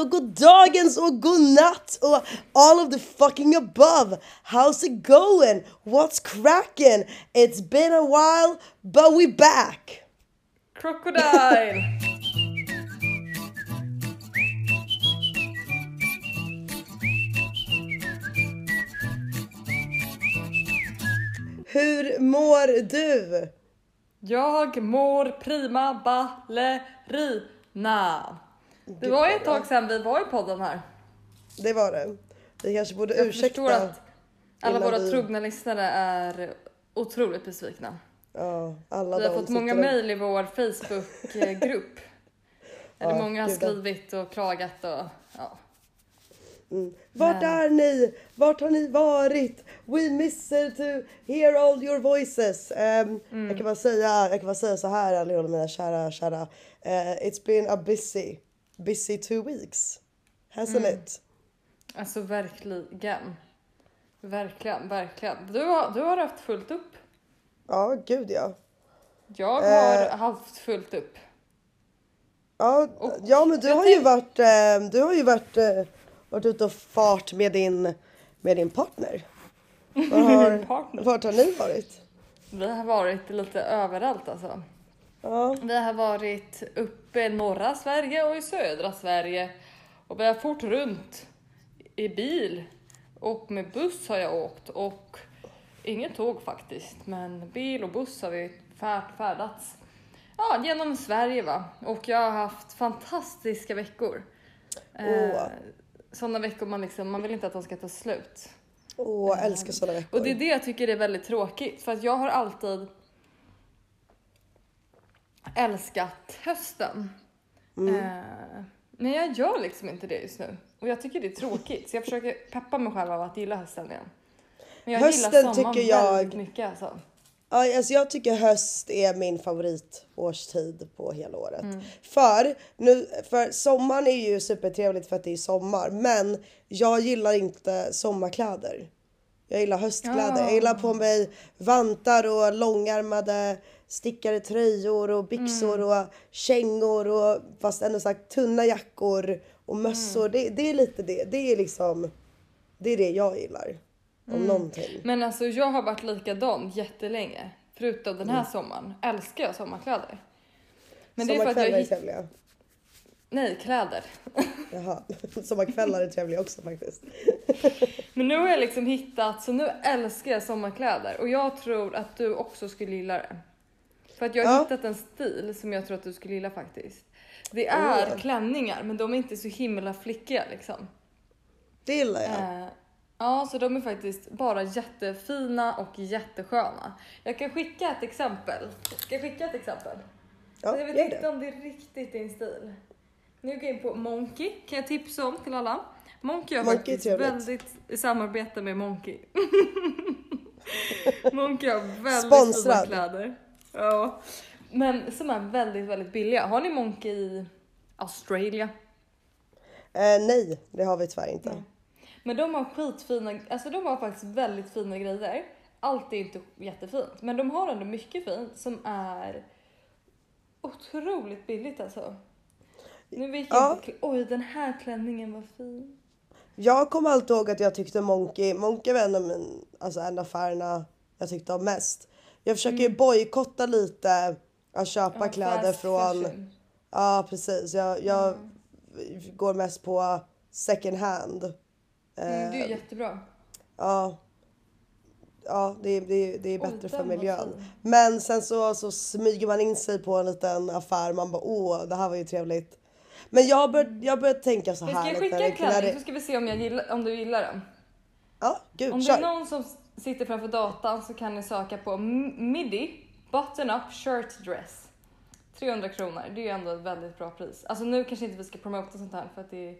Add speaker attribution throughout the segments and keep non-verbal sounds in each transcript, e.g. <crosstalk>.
Speaker 1: och goddagens och godnatt och all of the fucking above. How's it going? What's cracking? It's been a while but we back.
Speaker 2: Crocodile!
Speaker 1: Hur mår du?
Speaker 2: Jag mår prima ballerina. Det var ju ett tag sedan vi var i podden här.
Speaker 1: Det var det. Vi kanske borde
Speaker 2: Jag
Speaker 1: ursäkta.
Speaker 2: förstår att alla våra
Speaker 1: vi-
Speaker 2: trogna lyssnare är otroligt besvikna.
Speaker 1: Ja, alla
Speaker 2: Vi har fått många mejl i vår Facebookgrupp. <laughs> Eller
Speaker 1: Ja,
Speaker 2: många har skrivit och klagat och ja.
Speaker 1: Vart
Speaker 2: Men-
Speaker 1: är ni? Vart har ni varit? We miss to hear all your voices. Ehm,
Speaker 2: Mm.
Speaker 1: Jag kan bara säga, jag kan bara säga så här allihopa mina kära, kära. Eh, it's been a busy, busy two weeks. Hasn't
Speaker 2: Mm.
Speaker 1: it?
Speaker 2: Alltså verkligen. Verkligen, verkligen. Du har, du har haft fullt upp.
Speaker 1: Ja, gud ja.
Speaker 2: Jag har
Speaker 1: Eh.
Speaker 2: haft fullt upp.
Speaker 1: Ja,
Speaker 2: Och
Speaker 1: ja men du
Speaker 2: jag
Speaker 1: har ju varit, eh, du har ju varit, eh, varit ute och fart med din, med din partner. Var har, <laughs>
Speaker 2: Partner.
Speaker 1: Vart har ni varit?
Speaker 2: Vi har varit lite överallt alltså.
Speaker 1: Ja,
Speaker 2: Vi har varit uppe i norra Sverige och i södra Sverige. Och vi har fort runt i bil. Och med buss har jag åkt. Och inget tåg faktiskt. Men bil och buss har vi färd, färdats. Ja, genom Sverige va. Och jag har haft fantastiska veckor.
Speaker 1: Åh.
Speaker 2: Sådana veckor man liksom, man vill inte att de ska ta slut.
Speaker 1: åh jag älskar sådana veckor.
Speaker 2: Och det är det jag tycker är väldigt tråkigt. För att jag har alltid älskat hösten.
Speaker 1: Mm.
Speaker 2: Eh, men jag gör liksom inte det just nu. Och jag tycker det är tråkigt. Så jag försöker peppa mig själv av att gilla hösten igen. Men jag
Speaker 1: Hösten
Speaker 2: gillar sommaren
Speaker 1: tycker jag-
Speaker 2: väldigt mycket alltså.
Speaker 1: Ja, alltså jag tycker höst är min favoritårstid på hela året.
Speaker 2: Mm.
Speaker 1: För, nu, för sommaren är ju supertrevligt för att det är sommar, men jag gillar inte sommarkläder. Jag gillar höstkläder. Jag gillar på mig vantar och långärmade stickade tröjor och byxor
Speaker 2: Mm.
Speaker 1: och kängor och fast ändå sagt tunna jackor och mössor.
Speaker 2: Mm.
Speaker 1: Det, det är lite det. Det är liksom, det är det jag gillar. Om
Speaker 2: Mm.
Speaker 1: någonting.
Speaker 2: Men alltså jag har varit likadan jättelänge. Förutom den
Speaker 1: Mm.
Speaker 2: här sommaren. Älskar jag sommarkläder. Men det är för att jag
Speaker 1: är trevliga.
Speaker 2: Nej, kläder. <laughs>
Speaker 1: Jaha, sommarkvällar är trevliga också faktiskt. <laughs>
Speaker 2: Men nu har jag liksom hittat, så nu älskar jag sommarkläder och jag tror att du också skulle gilla det. För att jag har
Speaker 1: Ja.
Speaker 2: hittat en stil som jag tror att du skulle gilla faktiskt. Det är
Speaker 1: Åh.
Speaker 2: klänningar men de är inte så himla flickiga liksom.
Speaker 1: Det gillar jag.
Speaker 2: Eh, ja, så de är faktiskt bara jättefina och jättesköna. Jag kan skicka ett exempel. Ska jag skicka ett exempel?
Speaker 1: Ja,
Speaker 2: jag vet inte
Speaker 1: det.
Speaker 2: om det är riktigt din stil. Nu går jag in på Monkey, kan jag tipsa om till alla. Monkey har
Speaker 1: Monkey
Speaker 2: faktiskt väldigt i samarbete med Monkey. <laughs> Monkey har väldigt
Speaker 1: Sponsrad.
Speaker 2: fina kläder. Ja. Men som är väldigt, väldigt billiga. Har ni Monkey i Australien?
Speaker 1: Eh, nej, det har vi tyvärr inte.
Speaker 2: Nej. Men de har skitfina, alltså de har faktiskt väldigt fina grejer. Allt är inte jättefint, men de har ändå mycket fint som är otroligt billigt alltså. Nu gick jag
Speaker 1: Ja.
Speaker 2: oj den här klänningen var fin.
Speaker 1: Jag kommer alltid ihåg att jag tyckte Monkey, Monkey var en av, min, alltså en affärerna jag tyckte om mest. Jag försöker ju bojkotta lite att köpa
Speaker 2: Mm. Ja,
Speaker 1: kläder från,
Speaker 2: fashion.
Speaker 1: ja precis, jag, jag
Speaker 2: Mm.
Speaker 1: går mest på second hand.
Speaker 2: Mm, det är
Speaker 1: Eh,
Speaker 2: jättebra.
Speaker 1: Ja. Ja, det, är- det, är- det är bättre för
Speaker 2: den var
Speaker 1: miljön. Men sen så, så smyger man in sig på en liten affär. Man bara åh, det här var ju trevligt. Men jag har börjat, jag har börjat tänka så här.
Speaker 2: ska jag
Speaker 1: att
Speaker 2: skicka en
Speaker 1: det-
Speaker 2: klänning
Speaker 1: det-
Speaker 2: så ska vi se om, jag gillar, om du gillar den.
Speaker 1: Ja, gud,
Speaker 2: Om det
Speaker 1: kör.
Speaker 2: är någon som sitter framför datan så kan ni söka på midi button up shirt dress. 300 kronor, det är ju ändå ett väldigt bra pris. Alltså nu kanske inte vi ska promota sånt här för att det är...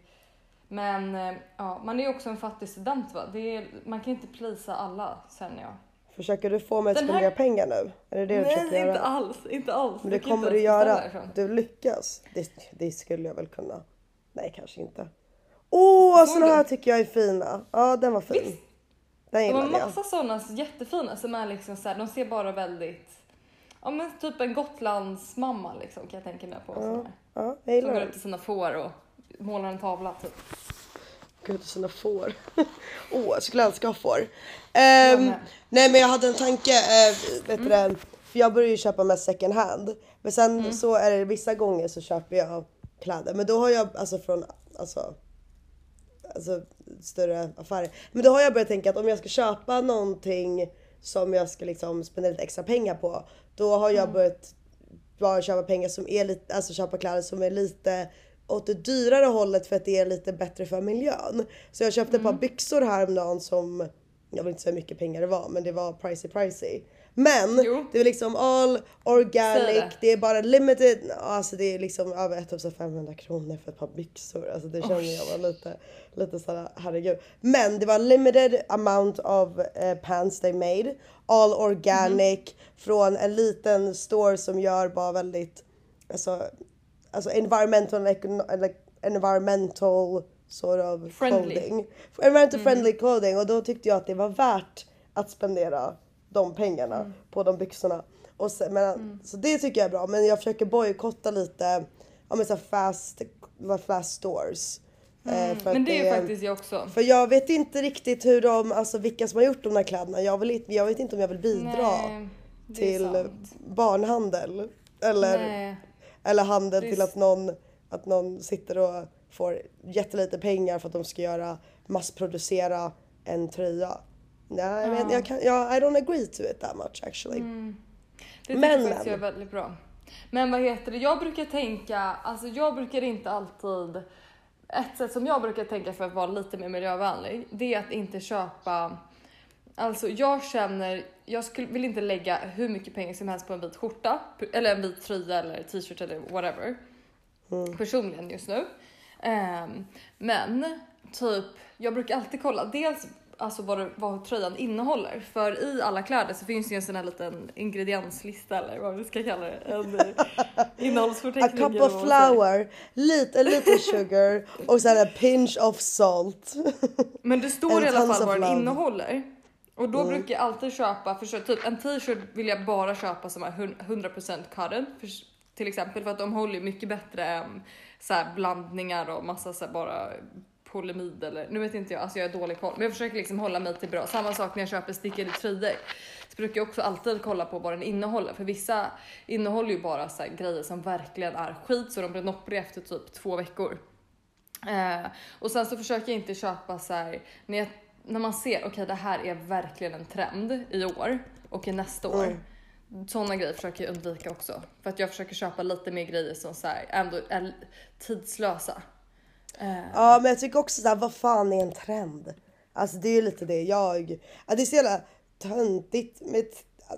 Speaker 2: Men eh, ja, man är ju också en fattig student va? Det är, man kan inte plisa alla känner jag.
Speaker 1: Försöker du få mig att
Speaker 2: här-
Speaker 1: spendera pengar nu? Är det det du försöker
Speaker 2: Nej
Speaker 1: göra?
Speaker 2: inte alls, inte alls.
Speaker 1: Men det kommer du göra. Du lyckas. Det, det skulle jag väl kunna. Nej, kanske inte. Åh, såna
Speaker 2: du?
Speaker 1: här tycker jag är fina. Ja, den var fin.
Speaker 2: Visst.
Speaker 1: Den
Speaker 2: De har massa sådana jättefina som är liksom så här, de ser bara väldigt... Ja men typ en Gotlandsmamma liksom kan jag tänka mig på. här.
Speaker 1: Ja, jag
Speaker 2: Som
Speaker 1: gillar
Speaker 2: går
Speaker 1: den.
Speaker 2: ut till sina får och målar en tavla typ.
Speaker 1: Gud, såna får. <laughs> Åh, oh, jag skulle önska ha får. Um,
Speaker 2: med.
Speaker 1: nej, men jag hade en tanke. Uh, vet du det? För jag börjar ju köpa mest second hand. Men sen så är det vissa gånger så köper jag kläder. Men då har jag alltså från alltså, alltså större affärer. Men då har jag börjat tänka att om jag ska köpa någonting som jag ska liksom spendera lite extra pengar på. Då har jag börjat bara köpa pengar som är lite, alltså köpa kläder som är lite åt det dyrare hållet för att det är lite bättre för miljön. Så jag köpte ett par byxor häromdagen som, jag vill inte säga hur mycket pengar det var, men det var pricey pricey. Men
Speaker 2: Jo.
Speaker 1: det är liksom all organic,
Speaker 2: det.
Speaker 1: det är bara limited, alltså det är liksom över 1500 kronor för ett par byxor. Alltså det känner jag var lite, lite såhär herregud. Men det var limited amount of eh, pants they made. All organic från en liten store som gör bara väldigt, alltså, alltså environmental, like, environmental sort of
Speaker 2: Friendly.
Speaker 1: clothing. Environmental friendly clothing och då tyckte jag att det var värt att spendera de pengarna på de byxorna. Och sen, men, Så det tycker jag är bra men jag försöker bojkotta lite ja, men så fast, fast stores. Eh, för att
Speaker 2: Men det är faktiskt jag också.
Speaker 1: För jag vet inte riktigt hur de, alltså vilka som har gjort de här kläderna. Jag, vill, jag vet inte om jag vill bidra
Speaker 2: Nej, det
Speaker 1: till barnhandel. Eller,
Speaker 2: Nej.
Speaker 1: eller handel
Speaker 2: Det
Speaker 1: till att någon, att någon sitter och får jättelite pengar för att de ska göra massproducera en tröja. Nej, jag, vet, jag, kan, jag I don't agree to it that much actually.
Speaker 2: Mm. Det tycker
Speaker 1: Men,
Speaker 2: jag faktiskt
Speaker 1: men.
Speaker 2: är väldigt bra. Men vad heter det, jag brukar tänka, alltså jag brukar inte alltid, ett sätt som jag brukar tänka för att vara lite mer miljövänlig, det är att inte köpa, alltså jag känner, jag skulle, vill inte lägga hur mycket pengar som helst på en vit skjorta, eller en vit tröja eller t-shirt eller whatever. Personligen just nu. Ehm, men typ, jag brukar alltid kolla dels alltså vad, det, vad tröjan innehåller. För i alla kläder så finns det ju en sån här liten ingredienslista eller vad vi ska kalla det. En eh, <laughs>
Speaker 1: A
Speaker 2: innehållsförteckning.
Speaker 1: cup
Speaker 2: eller
Speaker 1: of flour, lite, a little sugar och sen a pinch of salt.
Speaker 2: Men det står i alla fall vad den innehåller. Och då brukar jag alltid köpa, för typ en t-shirt vill jag bara köpa som är hun- 100% cotton. För, till exempel för att de håller mycket bättre än så här blandningar och massa så bara polyamid eller nu vet inte jag, alltså jag är dålig koll. Men jag försöker liksom hålla mig till bra. Samma sak när jag köper stickade tröjor. Så brukar jag också alltid kolla på vad den innehåller. För vissa innehåller ju bara så grejer som verkligen är skit så de blir noppriga efter typ två veckor. Eh, och sen så försöker jag inte köpa så här, när, jag, när man ser okej det här är verkligen en trend i år och i nästa år. Sådana grejer försöker jag undvika också. För att jag försöker köpa lite mer grejer som så här, ändå är tidslösa. Uh.
Speaker 1: Ja men jag tycker också såhär, vad fan är en trend? Alltså det är ju lite det jag, ja, det är så jävla töntigt med,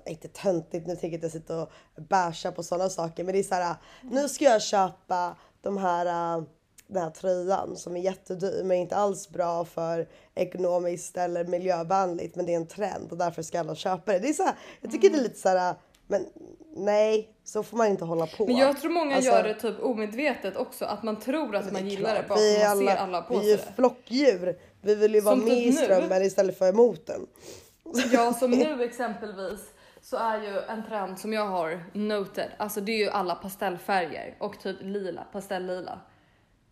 Speaker 1: inte töntigt, nu tänker jag inte sitta och basha på sådana saker men det är såhär, nu ska jag köpa de här, eh, den här tröjan som är jättedyr men inte alls bra för ekonomiskt eller miljövänligt men det är en trend och därför ska alla köpa det. Det är så här, jag tycker det är lite såhär, men nej, så får man inte hålla på.
Speaker 2: men jag tror många
Speaker 1: Alltså-
Speaker 2: gör det typ omedvetet också, att man tror att man gillar det bara för att man ser
Speaker 1: alla,
Speaker 2: på
Speaker 1: vi är ju
Speaker 2: sig
Speaker 1: flockdjur. Vi vill ju vara
Speaker 2: Som
Speaker 1: med
Speaker 2: typ
Speaker 1: i
Speaker 2: nu.
Speaker 1: strömmen istället för emot den.
Speaker 2: Ja, som nu <laughs> exempelvis så är ju en trend som jag har noted, alltså det är ju alla pastellfärger och typ lila, pastellila.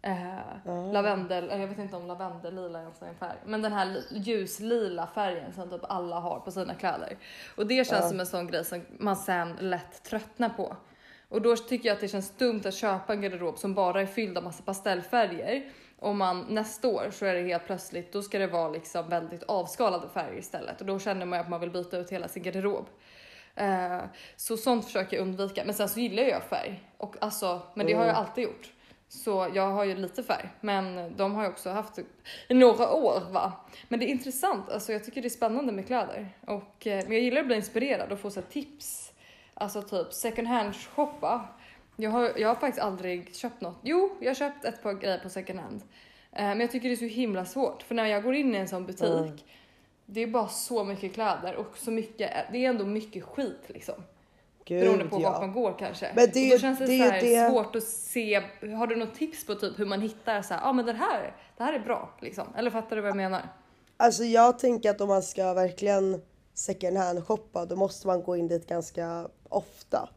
Speaker 2: Eh, Lavendel, jag vet inte om lavendellila ens är en färg, men den här li- ljuslila färgen som typ alla har på sina kläder. Och det känns som en sån grej som man sen lätt tröttnar på. Och då tycker jag att det känns dumt att köpa en garderob som bara är fylld av massa pastellfärger. Om man nästa år så är det helt plötsligt, då ska det vara liksom väldigt avskalade färger istället och då känner man ju att man vill byta ut hela sin garderob. Eh, så sånt försöker jag undvika. Men sen så gillar jag färg och alltså, men det har jag alltid gjort. Så jag har ju lite färg, men de har jag också haft i några år va. Men det är intressant, alltså jag tycker det är spännande med kläder och eh, men jag gillar att bli inspirerad och få så tips. Alltså typ second hand shoppa. Jag har, jag har faktiskt aldrig köpt något. Jo, jag har köpt ett par grejer på second hand. Eh, men jag tycker det är så himla svårt för när jag går in i en sån butik det är bara så mycket kläder och så mycket, det är ändå mycket skit liksom. Beroende på
Speaker 1: Gud
Speaker 2: vart
Speaker 1: ja.
Speaker 2: man går kanske.
Speaker 1: Men det
Speaker 2: och då känns det,
Speaker 1: det
Speaker 2: så här
Speaker 1: det-
Speaker 2: svårt att se. Har du något tips på typ hur man hittar så här, ja ah, men det här, det här är bra liksom. Eller fattar du vad jag menar?
Speaker 1: Alltså jag tänker att om man ska verkligen second hand shoppa då måste man gå in dit ganska ofta.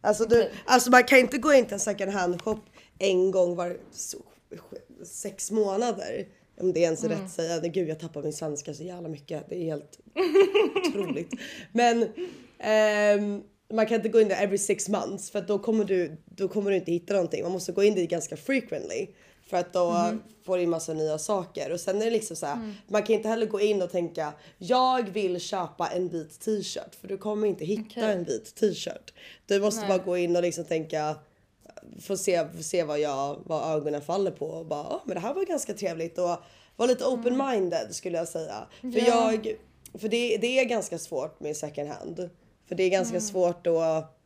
Speaker 1: Alltså, du, alltså man kan inte gå in till en second hand shop en gång var sex månader. Om det ens är rätt att säga. Gud jag tappar min svenska så jävla mycket. Det är helt otroligt. <laughs> Men ehm, man kan inte gå in där every six months för då kommer du, då kommer du inte hitta någonting. Man måste gå in dit ganska frequently. För att då får du in massa nya saker. Och sen är det liksom så här, man kan inte heller gå in och tänka jag vill köpa en vit t-shirt. För du kommer inte hitta
Speaker 2: Okej.
Speaker 1: en vit t-shirt. Du måste
Speaker 2: Nej.
Speaker 1: bara gå in och liksom tänka få se, få se vad, jag, vad ögonen faller på och bara "Ah, men det här var ganska trevligt och vara lite open-minded skulle jag säga. För
Speaker 2: Mm. Ja.
Speaker 1: jag, för det, det är ganska svårt med second hand. För det är ganska
Speaker 2: Mm.
Speaker 1: svårt att,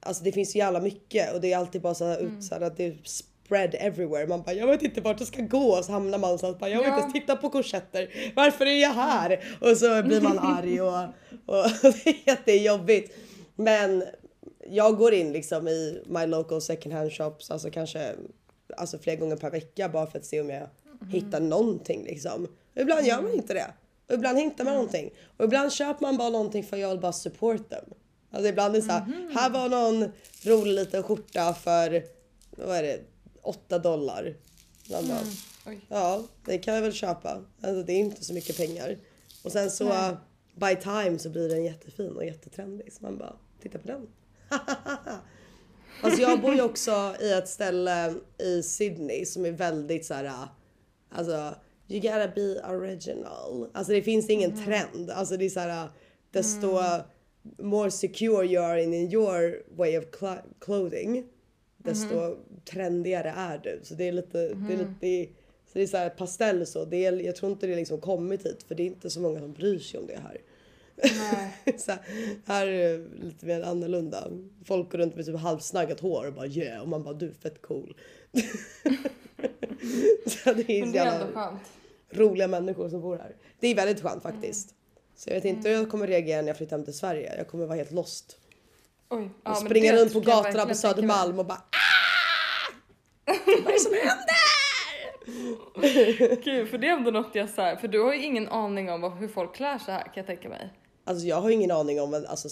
Speaker 1: alltså det finns så jävla mycket och det är alltid bara så här
Speaker 2: Mm.
Speaker 1: så här att det är spread everywhere. Man bara jag vet inte vart jag ska gå och så hamnar man så att bara, jag vill
Speaker 2: Ja.
Speaker 1: inte ens titta på korsetter. Varför är jag här? Och så blir man <laughs> arg och, och <laughs> det är jättejobbigt. Men jag går in liksom i my local second hand shops, alltså kanske alltså flera gånger per vecka bara för att se om jag hittar någonting liksom. Ibland gör man inte det. Och ibland hittar man någonting. Och ibland köper man bara någonting för jag vill bara support dem. Alltså ibland är det såhär, här var någon rolig liten skjorta för, vad är det, 8 dollar. Man bara,
Speaker 2: Oj.
Speaker 1: Ja, det kan jag väl köpa. Alltså det är inte så mycket pengar. Och sen så
Speaker 2: Nej.
Speaker 1: by time så blir den jättefin och jättetrendig. Så man bara, titta på den. <laughs> alltså jag bor ju också i ett ställe i Sydney som är väldigt så här. Alltså you gotta be original. Alltså det finns ingen trend. Alltså det är så här desto more secure you are in your way of cl- clothing desto trendigare är du. Så det är lite, det är lite så det är så här pastell så. Det är, jag tror inte det liksom kommit hit för det är inte så många som bryr sig om det här.
Speaker 2: Nej. <laughs>
Speaker 1: så här, är det lite mer annorlunda. Folk går runt med typ halvsnaggat hår och bara yeah och man bara du är fett cool. <laughs> så det är
Speaker 2: Men det är
Speaker 1: jävla
Speaker 2: ändå skönt.
Speaker 1: Roliga människor som bor här. Det är väldigt skönt faktiskt. Så jag vet inte hur jag kommer reagera när jag flyttar hem till Sverige. Jag kommer vara helt lost.
Speaker 2: Oj. Ja,
Speaker 1: och springa runt på gatorna på. Södermalm och bara ah! <laughs> Vad är det som händer?
Speaker 2: Gud, för det är ändå något jag säger, för du har ju ingen aning om hur folk klär sig här kan jag tänka mig.
Speaker 1: Alltså jag har ju ingen aning om alltså,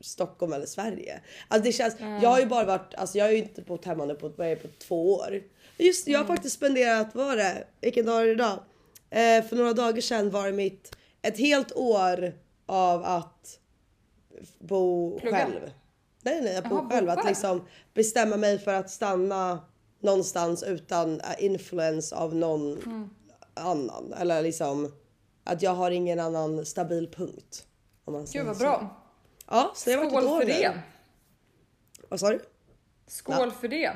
Speaker 1: Stockholm eller Sverige. Alltså det känns, jag har ju bara varit, alltså jag har ju inte bott hemma nu på, på två år. Just jag har faktiskt spenderat, vad var det, vilken dag är det idag? Eh, för några dagar sedan var det mitt, ett helt år av att bo
Speaker 2: Plugga?
Speaker 1: själv. Nej nej, att bo
Speaker 2: Jaha, bo
Speaker 1: själv. Att
Speaker 2: själv.
Speaker 1: liksom bestämma mig för att stanna någonstans utan eh, influens av någon
Speaker 2: Mm.
Speaker 1: annan. Eller liksom att jag har ingen annan stabil punkt. Om man
Speaker 2: Gud vad
Speaker 1: så.
Speaker 2: bra.
Speaker 1: Ja, så det har varit ett år
Speaker 2: för
Speaker 1: nu.
Speaker 2: det.
Speaker 1: Vad sa du?
Speaker 2: Skål för det.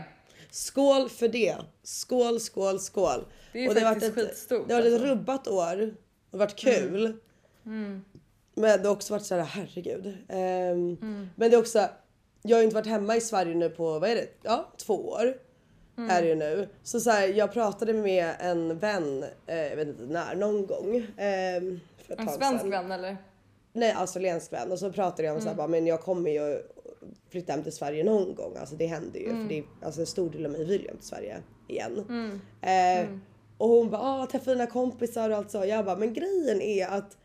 Speaker 1: Skål för det. Skål, skål, skål.
Speaker 2: Det är ju
Speaker 1: Och har
Speaker 2: faktiskt
Speaker 1: varit ett,
Speaker 2: skitstort,
Speaker 1: Det har varit ett
Speaker 2: alltså.
Speaker 1: rubbat år. Det har varit kul.
Speaker 2: Mm.
Speaker 1: Men det har också varit så här, herregud. Ehm,
Speaker 2: Mm.
Speaker 1: Men det är också, jag har ju inte varit hemma i Sverige nu på, vad är det? Ja, två år.
Speaker 2: Mm.
Speaker 1: Är det ju nu. Så, så här, jag pratade med en vän, eh, jag vet inte när, någon gång. ett
Speaker 2: En svensk
Speaker 1: sedan.
Speaker 2: vän eller?
Speaker 1: Nej, australiensk vän. Och så pratade jag om så här, bara, men jag kommer ju flytta hem till Sverige någon gång. Alltså det händer ju. För det är, alltså en stor del av mig vill ju hem till Sverige igen. Eh, Och hon bara, ah, träffa dina kompisar och allt så. Jag bara, men grejen är att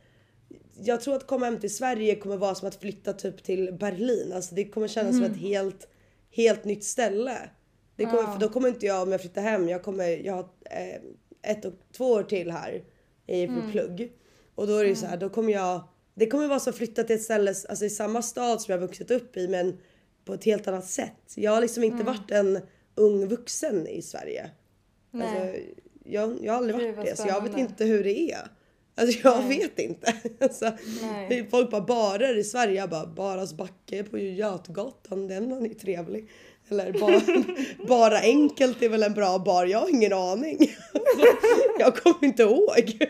Speaker 1: jag tror att komma hem till Sverige kommer vara som att flytta typ till Berlin. Alltså det kommer kännas som ett helt, helt nytt ställe. Det kommer,
Speaker 2: Ja.
Speaker 1: För då kommer inte jag, om jag flyttar hem, jag kommer, jag har eh, ett och två år till här i för plugg. Och då är det ju så här, då kommer jag, det kommer vara som att flytta till ett ställe, alltså i samma stad som jag vuxit upp i men på ett helt annat sätt. Jag har liksom inte varit en ung vuxen i Sverige.
Speaker 2: Nej.
Speaker 1: Alltså, jag, jag har aldrig varit det så jag vet inte hur det är. Alltså jag
Speaker 2: Nej.
Speaker 1: vet inte. <laughs> Alltså,
Speaker 2: Nej.
Speaker 1: folk bara barer i Sverige. Jag bara Baras backe på Götgatan, den är trevlig. Eller bara, <laughs> bara enkelt är väl en bra bar. Jag har ingen aning. Alltså, <laughs> jag kommer inte ihåg.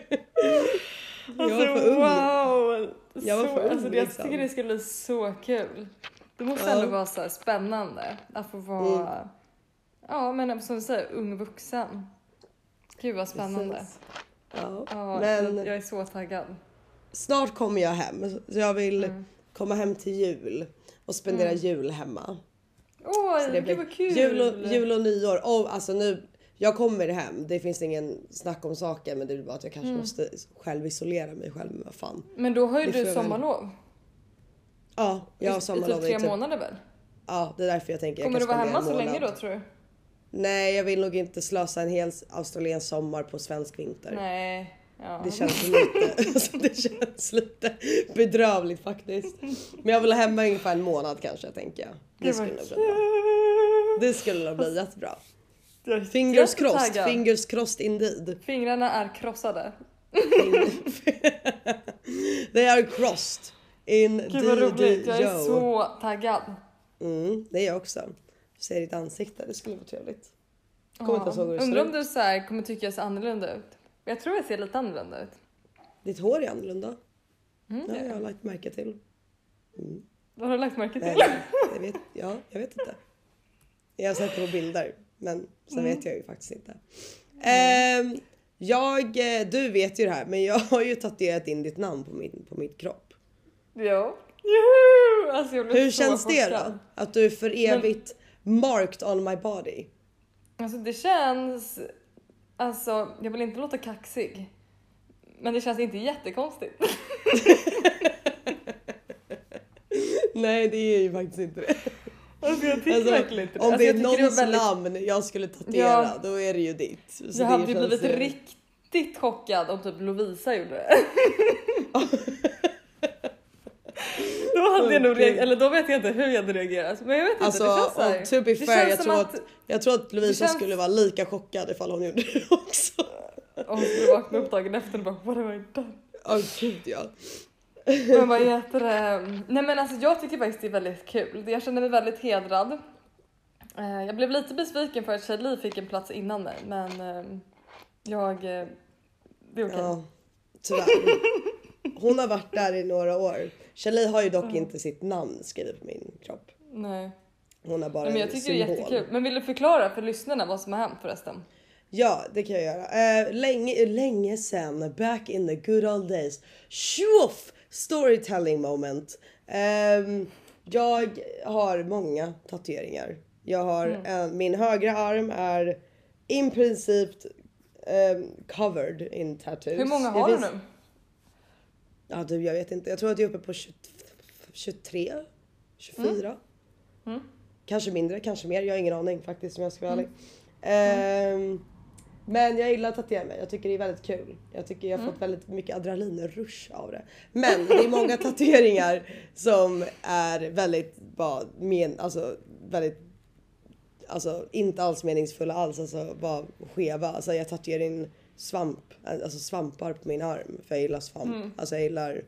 Speaker 1: Jag var för ung.
Speaker 2: Alltså, wow!
Speaker 1: Jag var
Speaker 2: så,
Speaker 1: för ung,
Speaker 2: alltså, Jag
Speaker 1: liksom.
Speaker 2: tycker det ska bli så kul. Det måste
Speaker 1: Ja.
Speaker 2: ändå vara så spännande att få vara, ja men som du säger, ung vuxen. Gud vad spännande.
Speaker 1: Precis. Ja.
Speaker 2: Ja,
Speaker 1: Men
Speaker 2: jag är så taggad.
Speaker 1: snart kommer jag hem. Så jag vill
Speaker 2: Mm.
Speaker 1: komma hem till jul och spendera jul hemma.
Speaker 2: Åh,
Speaker 1: Så det blir
Speaker 2: vad kul!
Speaker 1: Jul och, jul och nyår. Och alltså nu, jag kommer hem. Det finns ingen snack om saken men det är bara att jag kanske
Speaker 2: Mm.
Speaker 1: måste själv isolera mig själv. Men vad fan.
Speaker 2: Men då har ju
Speaker 1: Det
Speaker 2: du sommarlov.
Speaker 1: Ja, jag har
Speaker 2: I- I
Speaker 1: sommarlov
Speaker 2: typ tre
Speaker 1: typ,
Speaker 2: månader väl?
Speaker 1: Ja, det är därför jag tänker
Speaker 2: Kommer du
Speaker 1: jag kan
Speaker 2: vara hemma så länge då tror du?
Speaker 1: Nej, jag vill nog inte slösa en hel australiensk sommar på svensk vinter.
Speaker 2: Nej. Ja.
Speaker 1: Det känns lite, <laughs> alltså det känns lite bedrövligt faktiskt. Men jag vill ha hemma ungefär en månad kanske tänker jag. Det skulle nog bli bra. Det skulle nog bli jättebra. Fingers crossed, fingers crossed indeed.
Speaker 2: Fingrarna är krossade. <laughs>
Speaker 1: They are crossed. Indeed.
Speaker 2: Gud vad roligt, jag är så taggad.
Speaker 1: Mm, det är jag också. Se ditt ansikte, det skulle vara trevligt. Kommer inte ihåg hur det ser
Speaker 2: Undrar om
Speaker 1: ut.
Speaker 2: du så här kommer tycka jag ser annorlunda ut. Jag tror jag ser lite annorlunda ut.
Speaker 1: Ditt hår är annorlunda.
Speaker 2: Mm, det är
Speaker 1: jag har lagt märke till.
Speaker 2: Vad har du lagt märke
Speaker 1: Nej,
Speaker 2: till?
Speaker 1: jag vet, ja, jag vet inte. Jag har sett det på bilder, men sen
Speaker 2: Mm.
Speaker 1: vet jag ju faktiskt inte. Ehm, jag, eh, du vet ju det här, men jag har ju tatuerat in ditt namn på min, på min kropp.
Speaker 2: Ja. Juhu! Alltså jag blev
Speaker 1: Hur
Speaker 2: så
Speaker 1: känns det då? Att du är för evigt marked on my body?
Speaker 2: Alltså det känns... Alltså jag vill inte låta kaxig. Men det känns inte jättekonstigt. <laughs>
Speaker 1: Nej, det är ju faktiskt inte det.
Speaker 2: Alltså jag tycker
Speaker 1: Alltså,
Speaker 2: verkligen inte det.
Speaker 1: om
Speaker 2: Alltså,
Speaker 1: det är någons
Speaker 2: väldigt-
Speaker 1: namn jag skulle tatuera,
Speaker 2: Ja.
Speaker 1: då är det ju ditt. Så
Speaker 2: Jag hade ju
Speaker 1: känns
Speaker 2: blivit
Speaker 1: ju-
Speaker 2: riktigt chockad om typ Lovisa gjorde det. <laughs> <laughs> då hade jag nog reagerat, eller då vet jag inte hur jag hade reagerat. Men jag vet inte,
Speaker 1: Alltså,
Speaker 2: det känns så här,
Speaker 1: och to be fair, jag tror att, jag tror att Lovisa
Speaker 2: känns-
Speaker 1: skulle vara lika chockad ifall hon gjorde det <laughs> också.
Speaker 2: Och hon skulle vakna upp dagen efter och bara what have I done?
Speaker 1: Åh gud ja.
Speaker 2: Men vad heter det? Nej men alltså jag tycker faktiskt det är väldigt kul. Jag känner mig väldigt hedrad. Eh, Jag blev lite besviken för att Charlie fick en plats innan mig men eh, jag... eh, Det är okej.
Speaker 1: Ja, tyvärr. Hon har varit där i några år. Shelley har ju dock inte sitt namn skrivet på min kropp.
Speaker 2: Nej.
Speaker 1: Hon har bara
Speaker 2: Nej, men
Speaker 1: en
Speaker 2: jag tycker det är
Speaker 1: symbol.
Speaker 2: jättekul. Men vill du förklara för lyssnarna vad som har hänt förresten?
Speaker 1: Ja, det kan jag göra. Eh, länge, länge sen, back in the good old days. Tjoff! Storytelling moment. Ehm, jag har många tatueringar. Jag har
Speaker 2: Mm.
Speaker 1: en, min högra arm är i princip ehm, covered in tattoos.
Speaker 2: Hur många
Speaker 1: Det
Speaker 2: har du
Speaker 1: finns-
Speaker 2: nu?
Speaker 1: Ja du, jag vet inte. Jag tror att jag är uppe på 20, 23, 24.
Speaker 2: Mm.
Speaker 1: Kanske mindre, kanske mer. Jag har ingen aning faktiskt om jag ska vara
Speaker 2: Mm.
Speaker 1: ärlig. Ehm, men jag gillar att tatuera mig. Jag tycker det är väldigt kul. Jag tycker jag har
Speaker 2: Mm.
Speaker 1: fått väldigt mycket adrenalinrush av det. Men det är många <laughs> tatueringar som är väldigt bara men, alltså väldigt Alltså inte alls meningsfulla alls, alltså bara skeva. Alltså jag tatuerar in svamp, alltså svampar på min arm för jag gillar svamp.
Speaker 2: Mm.
Speaker 1: Alltså jag gillar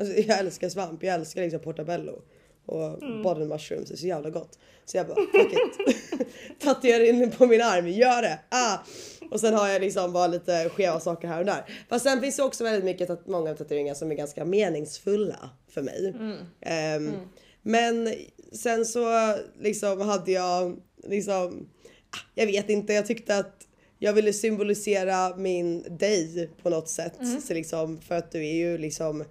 Speaker 1: Alltså jag älskar svamp, jag älskar liksom portabello och
Speaker 2: Mm.
Speaker 1: bottom mushrooms, det är så jävla gott. Så jag bara fuck it. <laughs> Tatuera in det på min arm, gör det! Ah! Och sen har jag liksom bara lite skeva saker här och där. Fast sen finns det också väldigt mycket, tat- många tatueringar som är ganska meningsfulla för mig. Ehm, Men sen så liksom hade jag liksom, ah, jag vet inte, jag tyckte att jag ville symbolisera min dig på något sätt. Så liksom, för att du är ju liksom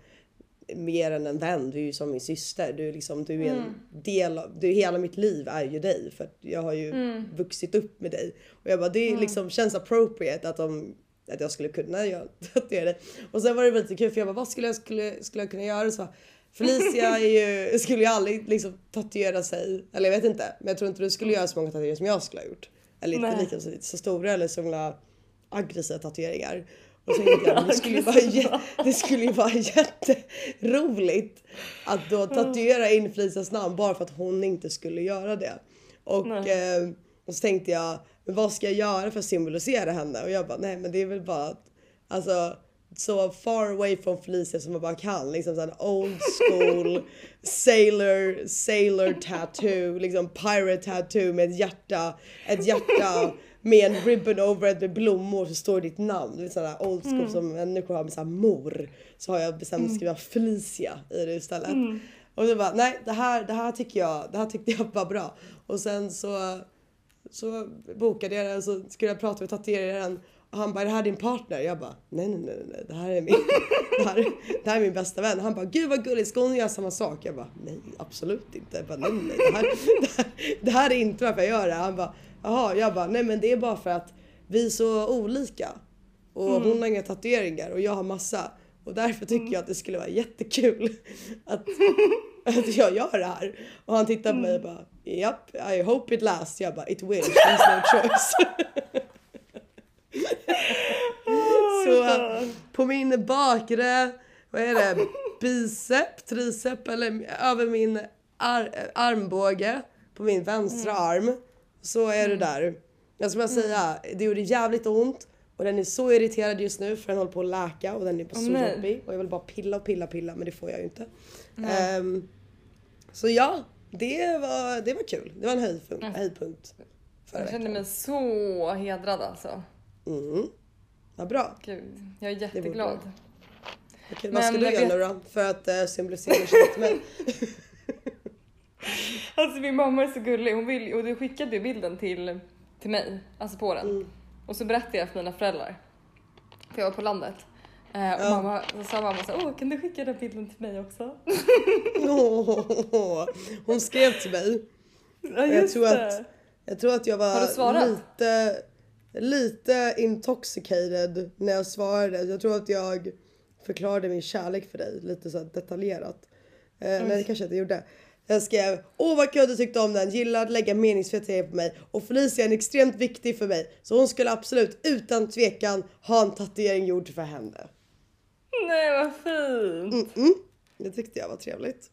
Speaker 1: mer än en vän, du är ju som min syster. Du är, liksom, du är en del av, du, hela mitt liv är ju dig för att jag har ju vuxit upp med dig. Och jag bara, det liksom känns appropriate att, de, att jag skulle kunna göra <laughs> tatuera dig. Och sen var det lite kul för jag bara, vad skulle jag, skulle, skulle jag kunna göra? Så, Felicia <laughs> ju, skulle ju aldrig liksom tatuera sig, eller jag vet inte, men jag tror inte du skulle göra så många tatueringar som jag skulle ha gjort. Eller inte
Speaker 2: Nej.
Speaker 1: lika så, så stora eller så många aggressiva tatueringar. Och så <laughs> jag, det skulle ju vara, det skulle ju vara <laughs> jätteroligt att då tatuera in Felicias namn bara för att hon inte skulle göra det. Och, eh, och så tänkte jag, vad ska jag göra för att symbolisera henne? Och jag bara, nej men det är väl bara att, alltså så far away från Felicia som man bara kan. Liksom sån old school sailor, sailor tattoo, liksom pirate tattoo med ett hjärta, ett hjärta med en ribbon over it med blommor så står ditt namn. Du vet sådana old school som människor har med såhär mor. Så har jag bestämt att skriva Felicia i det istället. Och så bara, nej det här, det här tycker jag, det här tyckte jag var bra. Och sen så så bokade jag och så skulle jag prata med tatueraren han bara, är det här din partner? Jag bara, nej nej nej, nej. det här är min, <laughs> det här, det här är min bästa vän. Han bara, gud vad gulligt, ska hon göra samma sak? Jag bara, nej absolut inte. Jag bara, nej nej, det här, <laughs> det, här, det här är inte varför jag gör det. Han bara, jaha, jag bara, nej men det är bara för att vi är så olika. Och hon har inga tatueringar och jag har massa. Och därför tycker jag att det skulle vara jättekul <laughs> att, att jag gör det här. Och han tittar på mig och bara, Japp, I hope it lasts. Jag bara it will, there's no choice. <laughs> så på min bakre, vad är det, bicep, tricep eller över min ar armbåge på min vänstra
Speaker 2: Mm.
Speaker 1: arm så är det där. Jag ska bara säga, det gjorde jävligt ont och den är så irriterad just nu för den håller på att läka och den är på
Speaker 2: Åh,
Speaker 1: så
Speaker 2: nej.
Speaker 1: jobbig och jag vill bara pilla och pilla pilla men det får jag ju inte. Ehm, så ja, det var, det var kul. Det var en höjdpunkt,
Speaker 2: Jag känner
Speaker 1: veckan.
Speaker 2: mig så hedrad alltså.
Speaker 1: Mm. Vad bra.
Speaker 2: Gud, jag är jätteglad.
Speaker 1: Okej, vad ska du göra nu då för att uh, symbolisera kärlek till mig? <laughs>
Speaker 2: Alltså min mamma är så gullig, hon vill, och du skickade ju bilden till, till mig, alltså på den.
Speaker 1: Mm.
Speaker 2: Och så berättade jag för mina föräldrar. För jag var på landet. Eh, och
Speaker 1: Ja.
Speaker 2: mamma, så sa mamma så åh kan du skicka den bilden till mig också? <laughs>
Speaker 1: Hon skrev till mig.
Speaker 2: Ja
Speaker 1: jag tror att- Jag tror att jag var lite, lite intoxicated när jag svarade. Jag tror att jag förklarade min kärlek för dig lite så detaljerat. Eh, nej det kanske jag inte gjorde. Jag skrev åh vad kul du tyckte om den, gillar att lägga meningsfulla grejer på mig och Felicia är extremt viktig för mig så hon skulle absolut utan tvekan ha en tatuering gjord för henne.
Speaker 2: Nej vad fint!
Speaker 1: Mm. Det tyckte jag var trevligt.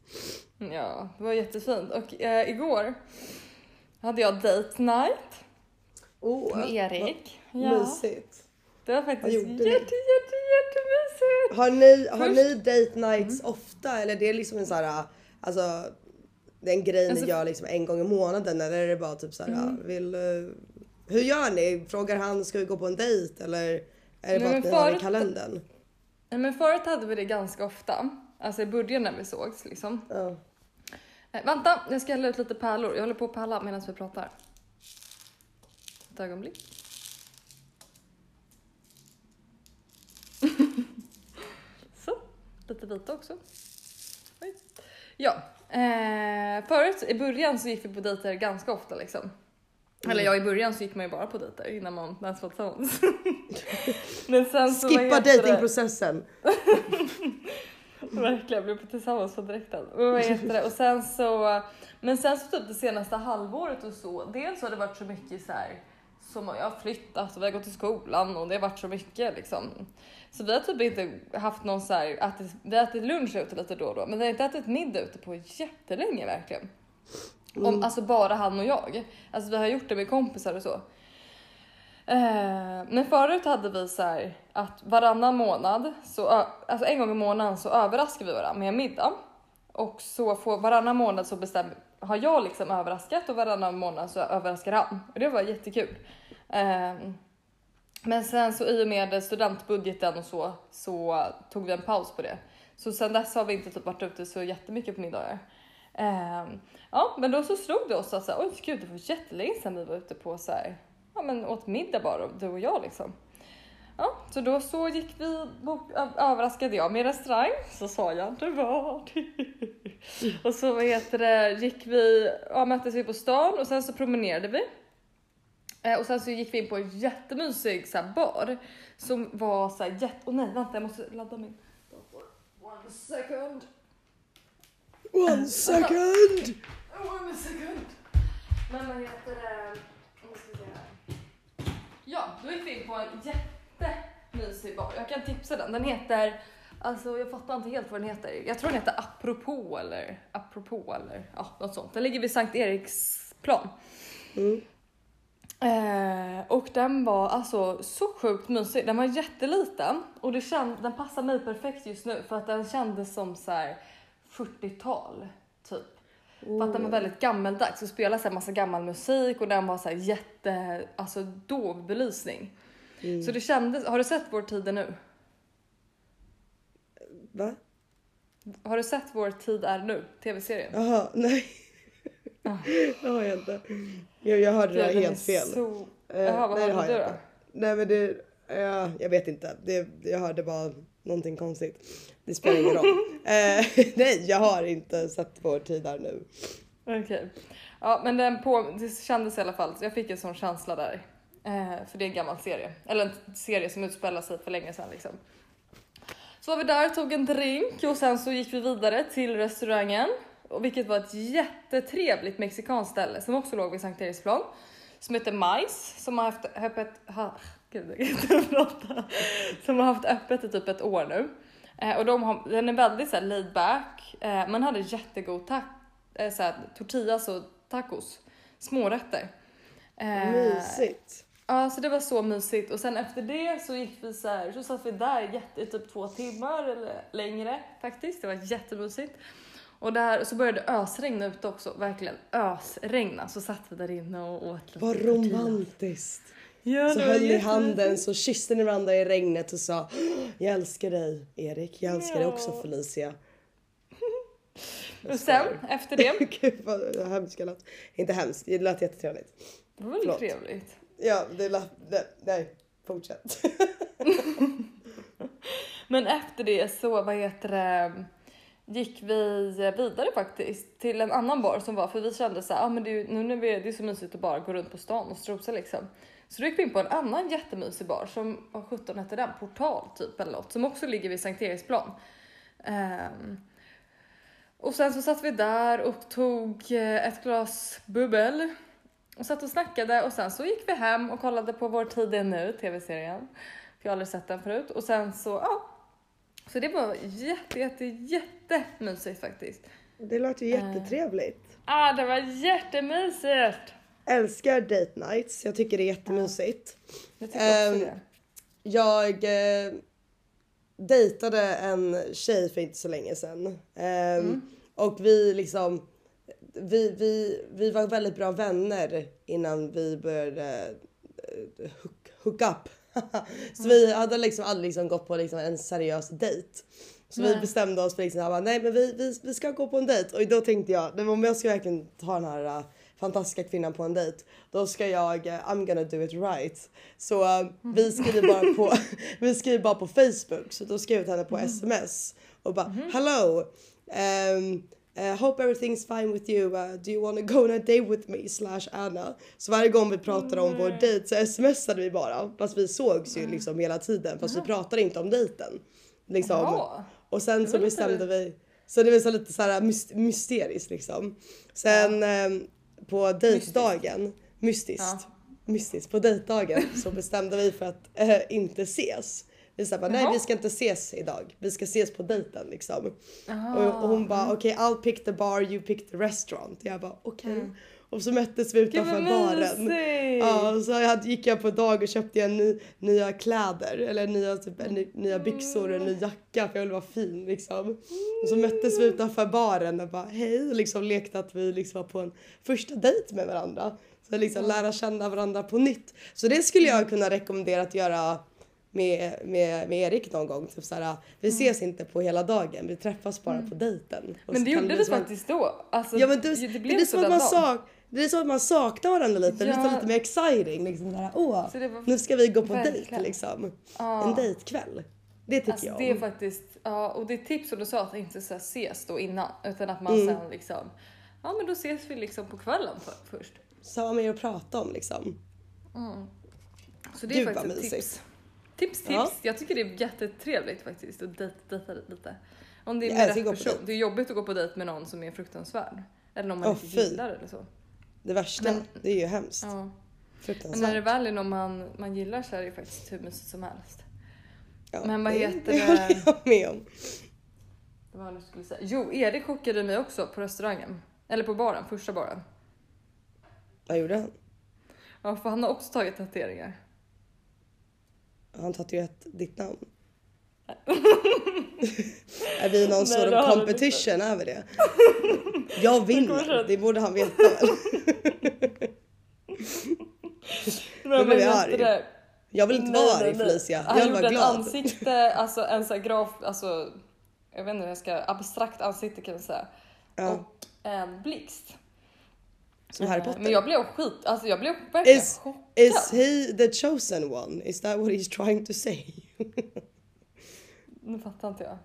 Speaker 2: Ja, det var jättefint. Och eh, igår hade jag date night
Speaker 1: Åh,
Speaker 2: med Erik. Ja,
Speaker 1: Mysigt.
Speaker 2: det var faktiskt jätte,
Speaker 1: ni?
Speaker 2: jätte, jättemysigt.
Speaker 1: Har ni, har
Speaker 2: Först- Mm.
Speaker 1: ni date nights ofta eller det är liksom en sån här, alltså det är en grej
Speaker 2: Alltså-
Speaker 1: ni gör liksom en gång i månaden eller är det bara typ såhär,
Speaker 2: Mm.
Speaker 1: vill, eh, hur gör ni? Frågar han ska vi gå på en dejt eller är det
Speaker 2: Nej,
Speaker 1: bara att ni har det i kalendern?
Speaker 2: Nej, men förut hade vi det ganska ofta. Alltså i början när vi sågs liksom.
Speaker 1: Ja.
Speaker 2: Eh, vänta, jag ska hälla ut lite pärlor. Jag håller på att pärla medan vi pratar. Ett ögonblick. <laughs> Så, lite vita också. Oj. Ja, eh, förut i början så gick vi på dejter ganska ofta liksom. Eller ja, i början så gick man ju bara på dejter innan man ens var tillsammans. <laughs> Men sen så,
Speaker 1: Skippa datingprocessen. <laughs>
Speaker 2: Verkligen, blev tillsammans på direkten. Det? och sen så, men sen så typ det senaste halvåret och så, dels har det varit så mycket så här som jag har flyttat och vi har gått i skolan och det har varit så mycket liksom. Så vi har typ inte haft någon så här, ätit, vi har ätit lunch ute lite då och då, men vi har inte ätit middag ute på jättelänge verkligen. Om, alltså bara han och jag. Alltså vi har gjort det med kompisar och så. Eh, men förut hade vi så här att varannan månad, så, alltså en gång i månaden så överraskar vi varandra med middag. Och så får varannan månad så bestämmer, har jag liksom överraskat och varannan månad så överraskar han. Och det var jättekul. Ehm, men sen så i och med studentbudgeten och så, så tog vi en paus på det. Så sen dess har vi inte typ varit ute så jättemycket på middagar. Ehm, ja, men då så slog det oss att så här, oj gud, det var jättelänge sedan vi var ute på så här, ja men åt middag bara, du och jag liksom. Ja, så då så gick vi, bok, ö- överraskade jag med restaurang, så sa jag inte vad. <laughs> och så vad heter det, gick vi, ja möttes vi på stan och sen så promenerade vi. Eh, och sen så gick vi in på en jättemysig så här, bar som var så här jätte... Åh nej, vänta jag måste ladda min dator. One second.
Speaker 1: One <laughs> second!
Speaker 2: One second. Men vad heter det? Ja, då gick vi in på en jättemysig bar. Jag kan tipsa den. Den heter, alltså jag fattar inte helt vad den heter. Jag tror den heter Apropå eller Apropå eller ja, något sånt. Den ligger vid Sankt Eriksplan.
Speaker 1: Mm.
Speaker 2: Eh, och den var alltså så sjukt mysig. Den var jätteliten och det känd, den passar mig perfekt just nu för att den kändes som så här 40-tal typ. För att den var väldigt gammeldags och spelade så här massa gammal musik och den var så här jätte, alltså dov belysning.
Speaker 1: Mm.
Speaker 2: Så det kändes, har du sett Vår tid är nu?
Speaker 1: Va?
Speaker 2: Har du sett Vår tid är nu? TV-serien?
Speaker 1: Jaha, nej.
Speaker 2: Ah. <laughs>
Speaker 1: det har jag inte. Jag, jag hörde det
Speaker 2: är
Speaker 1: helt fel.
Speaker 2: Så...
Speaker 1: Eh,
Speaker 2: Jaha, vad
Speaker 1: nej, det
Speaker 2: hörde du då?
Speaker 1: inte. Nej men det, ja, jag vet inte. Det, jag hörde bara någonting konstigt. Det spelar ingen roll. <laughs> Eh, <laughs> nej, jag har inte sett vår tid där nu.
Speaker 2: Okej. Ja, men den på, det kändes i alla fall, jag fick en sån känsla där. Eh, för det är en gammal serie. Eller en serie som utspelar sig för länge sedan liksom. Så var vi där, tog en drink och sen så gick vi vidare till restaurangen. Och vilket var ett jättetrevligt mexikanskt ställe som också låg vid Sankt Eriksplan. Som heter Majs, som har haft öppet, ha, gud, jag kan inte <laughs> prata. Som har haft öppet i typ ett år nu. Eh, och de har, den är väldigt så här, laid back. Eh, man hade jättegod ta, eh, så här, tortillas och tacos. Smårätter. Eh,
Speaker 1: Mysigt.
Speaker 2: Ja, så det var så mysigt. Och sen efter det så gick vi så här, så satt vi där jätte, i typ två timmar eller längre faktiskt. Det var jättemysigt. Och där så började det ösregna ute också, verkligen ösregna. Så satt vi där inne och åt lite
Speaker 1: Vad romantiskt.
Speaker 2: Ja,
Speaker 1: Så
Speaker 2: det
Speaker 1: höll ni handen, så kysste ni varandra i regnet och sa Jag älskar dig Erik, jag älskar dig
Speaker 2: Ja.
Speaker 1: också Felicia. <laughs>
Speaker 2: Och sen efter det, <laughs>
Speaker 1: Gud vad hemskt jag lät. Inte hemskt, det lät jättetrevligt.
Speaker 2: det var väldigt trevligt.
Speaker 1: Ja, det la... det- Nej, fortsätt. <laughs>
Speaker 2: Men efter det så, vad heter det, gick vi vidare faktiskt till en annan bar som var, för vi kände så här, ah, men det är ju, nu när vi, det är så mysigt att bara gå runt på stan och strosa liksom. Så då gick vi in på en annan jättemysig bar som, vad sjutton hette den? Portal typ eller något, som också ligger vid Sankt Eriksplan. Um, och sen så satt vi där och tog eh, ett glas bubbel och satt och snackade och sen så gick vi hem och kollade på Vår tid är nu, tv-serien. För jag har aldrig sett den förut. Och sen så, ja. Så det var jätte, jätte, jättemysigt faktiskt.
Speaker 1: Det låter ju jättetrevligt.
Speaker 2: Ah, det var jättemysigt!
Speaker 1: Älskar date nights, jag tycker det är jättemysigt.
Speaker 2: Jag tycker också
Speaker 1: Ehm,
Speaker 2: det.
Speaker 1: Jag eh, dejtade en tjej för inte så länge sedan. Ehm, Och vi liksom, vi, vi, vi var väldigt bra vänner innan vi började eh, hook, hook up. <laughs> så vi hade liksom aldrig liksom gått på liksom en seriös dejt. Så vi
Speaker 2: Nej.
Speaker 1: bestämde oss för liksom, bara, nej men vi, vi, vi ska gå på en dejt. Och då tänkte jag, om jag ska verkligen ta den här uh, fantastiska kvinnan på en dejt, då ska jag, uh, I'm gonna do it right. Så uh, vi skriver bara på, <laughs> <laughs> vi skriver bara på Facebook. Så då skrev jag till henne på sms och bara, hello. Um, uh, hope everything's fine with you. Uh, do you wanna go on a date with me? Slash Anna. Så varje gång vi pratade om vår dejt så smsade vi bara. Fast vi sågs ju liksom hela tiden. Fast vi pratade inte om dejten. Liksom.
Speaker 2: Jaha.
Speaker 1: Och sen så bestämde vi. Så det var så lite så här myst- mysteriskt liksom. Sen eh, på dejtdagen, mystiskt,
Speaker 2: Ja.
Speaker 1: mystiskt, på dejtdagen så bestämde vi för att eh, inte ses. Vi sa bara, nej vi ska inte ses idag, vi ska ses på dejten liksom.
Speaker 2: Aha.
Speaker 1: Och, och hon bara okej I'll pick the bar, you pick the restaurant. Jag bara okej. Och så möttes vi utanför baren. Ja, och så hade, gick jag på dag och köpte en ny, nya kläder eller nya, typ, ny, nya byxor och en ny jacka för jag ville vara fin liksom. Och så möttes vi utanför baren och bara hej och liksom lekte att vi liksom var på en första dejt med varandra. Så liksom lära känna varandra på nytt. Så det skulle jag kunna rekommendera att göra med, med, med Erik någon gång. Typ såhär, vi ses inte på hela dagen, vi träffas bara på dejten.
Speaker 2: Men det gjorde vi
Speaker 1: som en-
Speaker 2: faktiskt då. Alltså,
Speaker 1: Ja men du,
Speaker 2: det
Speaker 1: det,
Speaker 2: blev
Speaker 1: är
Speaker 2: så den
Speaker 1: man
Speaker 2: dagen.
Speaker 1: sak, det är så att man saknar varandra lite,
Speaker 2: Ja.
Speaker 1: lite, lite mer exciting. Liksom såhär, åh,
Speaker 2: det var-
Speaker 1: nu ska vi gå på dejt liksom.
Speaker 2: Ja.
Speaker 1: En dejtkväll. Det tycker
Speaker 2: Alltså
Speaker 1: jag
Speaker 2: det är
Speaker 1: om.
Speaker 2: faktiskt, ja och det är tips som du sa att inte så ses då innan utan att man
Speaker 1: Mm.
Speaker 2: sen liksom, ja men då ses vi liksom på kvällen för, först.
Speaker 1: Så har man mer att prata om liksom.
Speaker 2: Så det
Speaker 1: Gud,
Speaker 2: är
Speaker 1: vad
Speaker 2: faktiskt ett
Speaker 1: mysigt.
Speaker 2: tips. Tips, tips.
Speaker 1: Ja.
Speaker 2: Jag tycker det är jättetrevligt faktiskt att dejta, dejta lite. Om det är med rätt person. Det är jobbigt att gå på dejt med någon som är fruktansvärd. Eller någon man
Speaker 1: Åh,
Speaker 2: inte
Speaker 1: fy.
Speaker 2: gillar eller så.
Speaker 1: Det värsta,
Speaker 2: Men-
Speaker 1: det är ju hemskt.
Speaker 2: Ja. Men
Speaker 1: Fruktansvärt.
Speaker 2: när det väl är någon man, man gillar så är det faktiskt hur mysigt som helst.
Speaker 1: ja,
Speaker 2: men vad
Speaker 1: det,
Speaker 2: heter
Speaker 1: det?
Speaker 2: det?
Speaker 1: håller jag med om.
Speaker 2: Det var jag skulle säga. Jo, Erik chockade mig också på restaurangen. Eller på baren, första baren.
Speaker 1: Vad gjorde han?
Speaker 2: Ja, för han har också tagit tatueringar.
Speaker 1: Han tatuerat ditt namn? <laughs> är vi någon
Speaker 2: Nej,
Speaker 1: sort
Speaker 2: det
Speaker 1: of
Speaker 2: har han
Speaker 1: competition över det? Jag vinner, det borde han veta? <laughs> <laughs>
Speaker 2: Men
Speaker 1: blev
Speaker 2: vad
Speaker 1: jag arg. Jag vill inte
Speaker 2: Nej,
Speaker 1: vara arg. Felicia,
Speaker 2: Han
Speaker 1: jag vill
Speaker 2: gjorde
Speaker 1: vara
Speaker 2: ett
Speaker 1: glad.
Speaker 2: ansikte, alltså en sån här graf, alltså jag vet inte hur jag ska, abstrakt ansikte kan man säga.
Speaker 1: Ja,
Speaker 2: Och en blixt.
Speaker 1: Som Harry
Speaker 2: Eh,
Speaker 1: Potter.
Speaker 2: Men jag blev skit, alltså jag blev verkligen
Speaker 1: Is,
Speaker 2: chockad.
Speaker 1: is he the chosen one? Is that what he's trying to say?
Speaker 2: Nu fattar inte jag.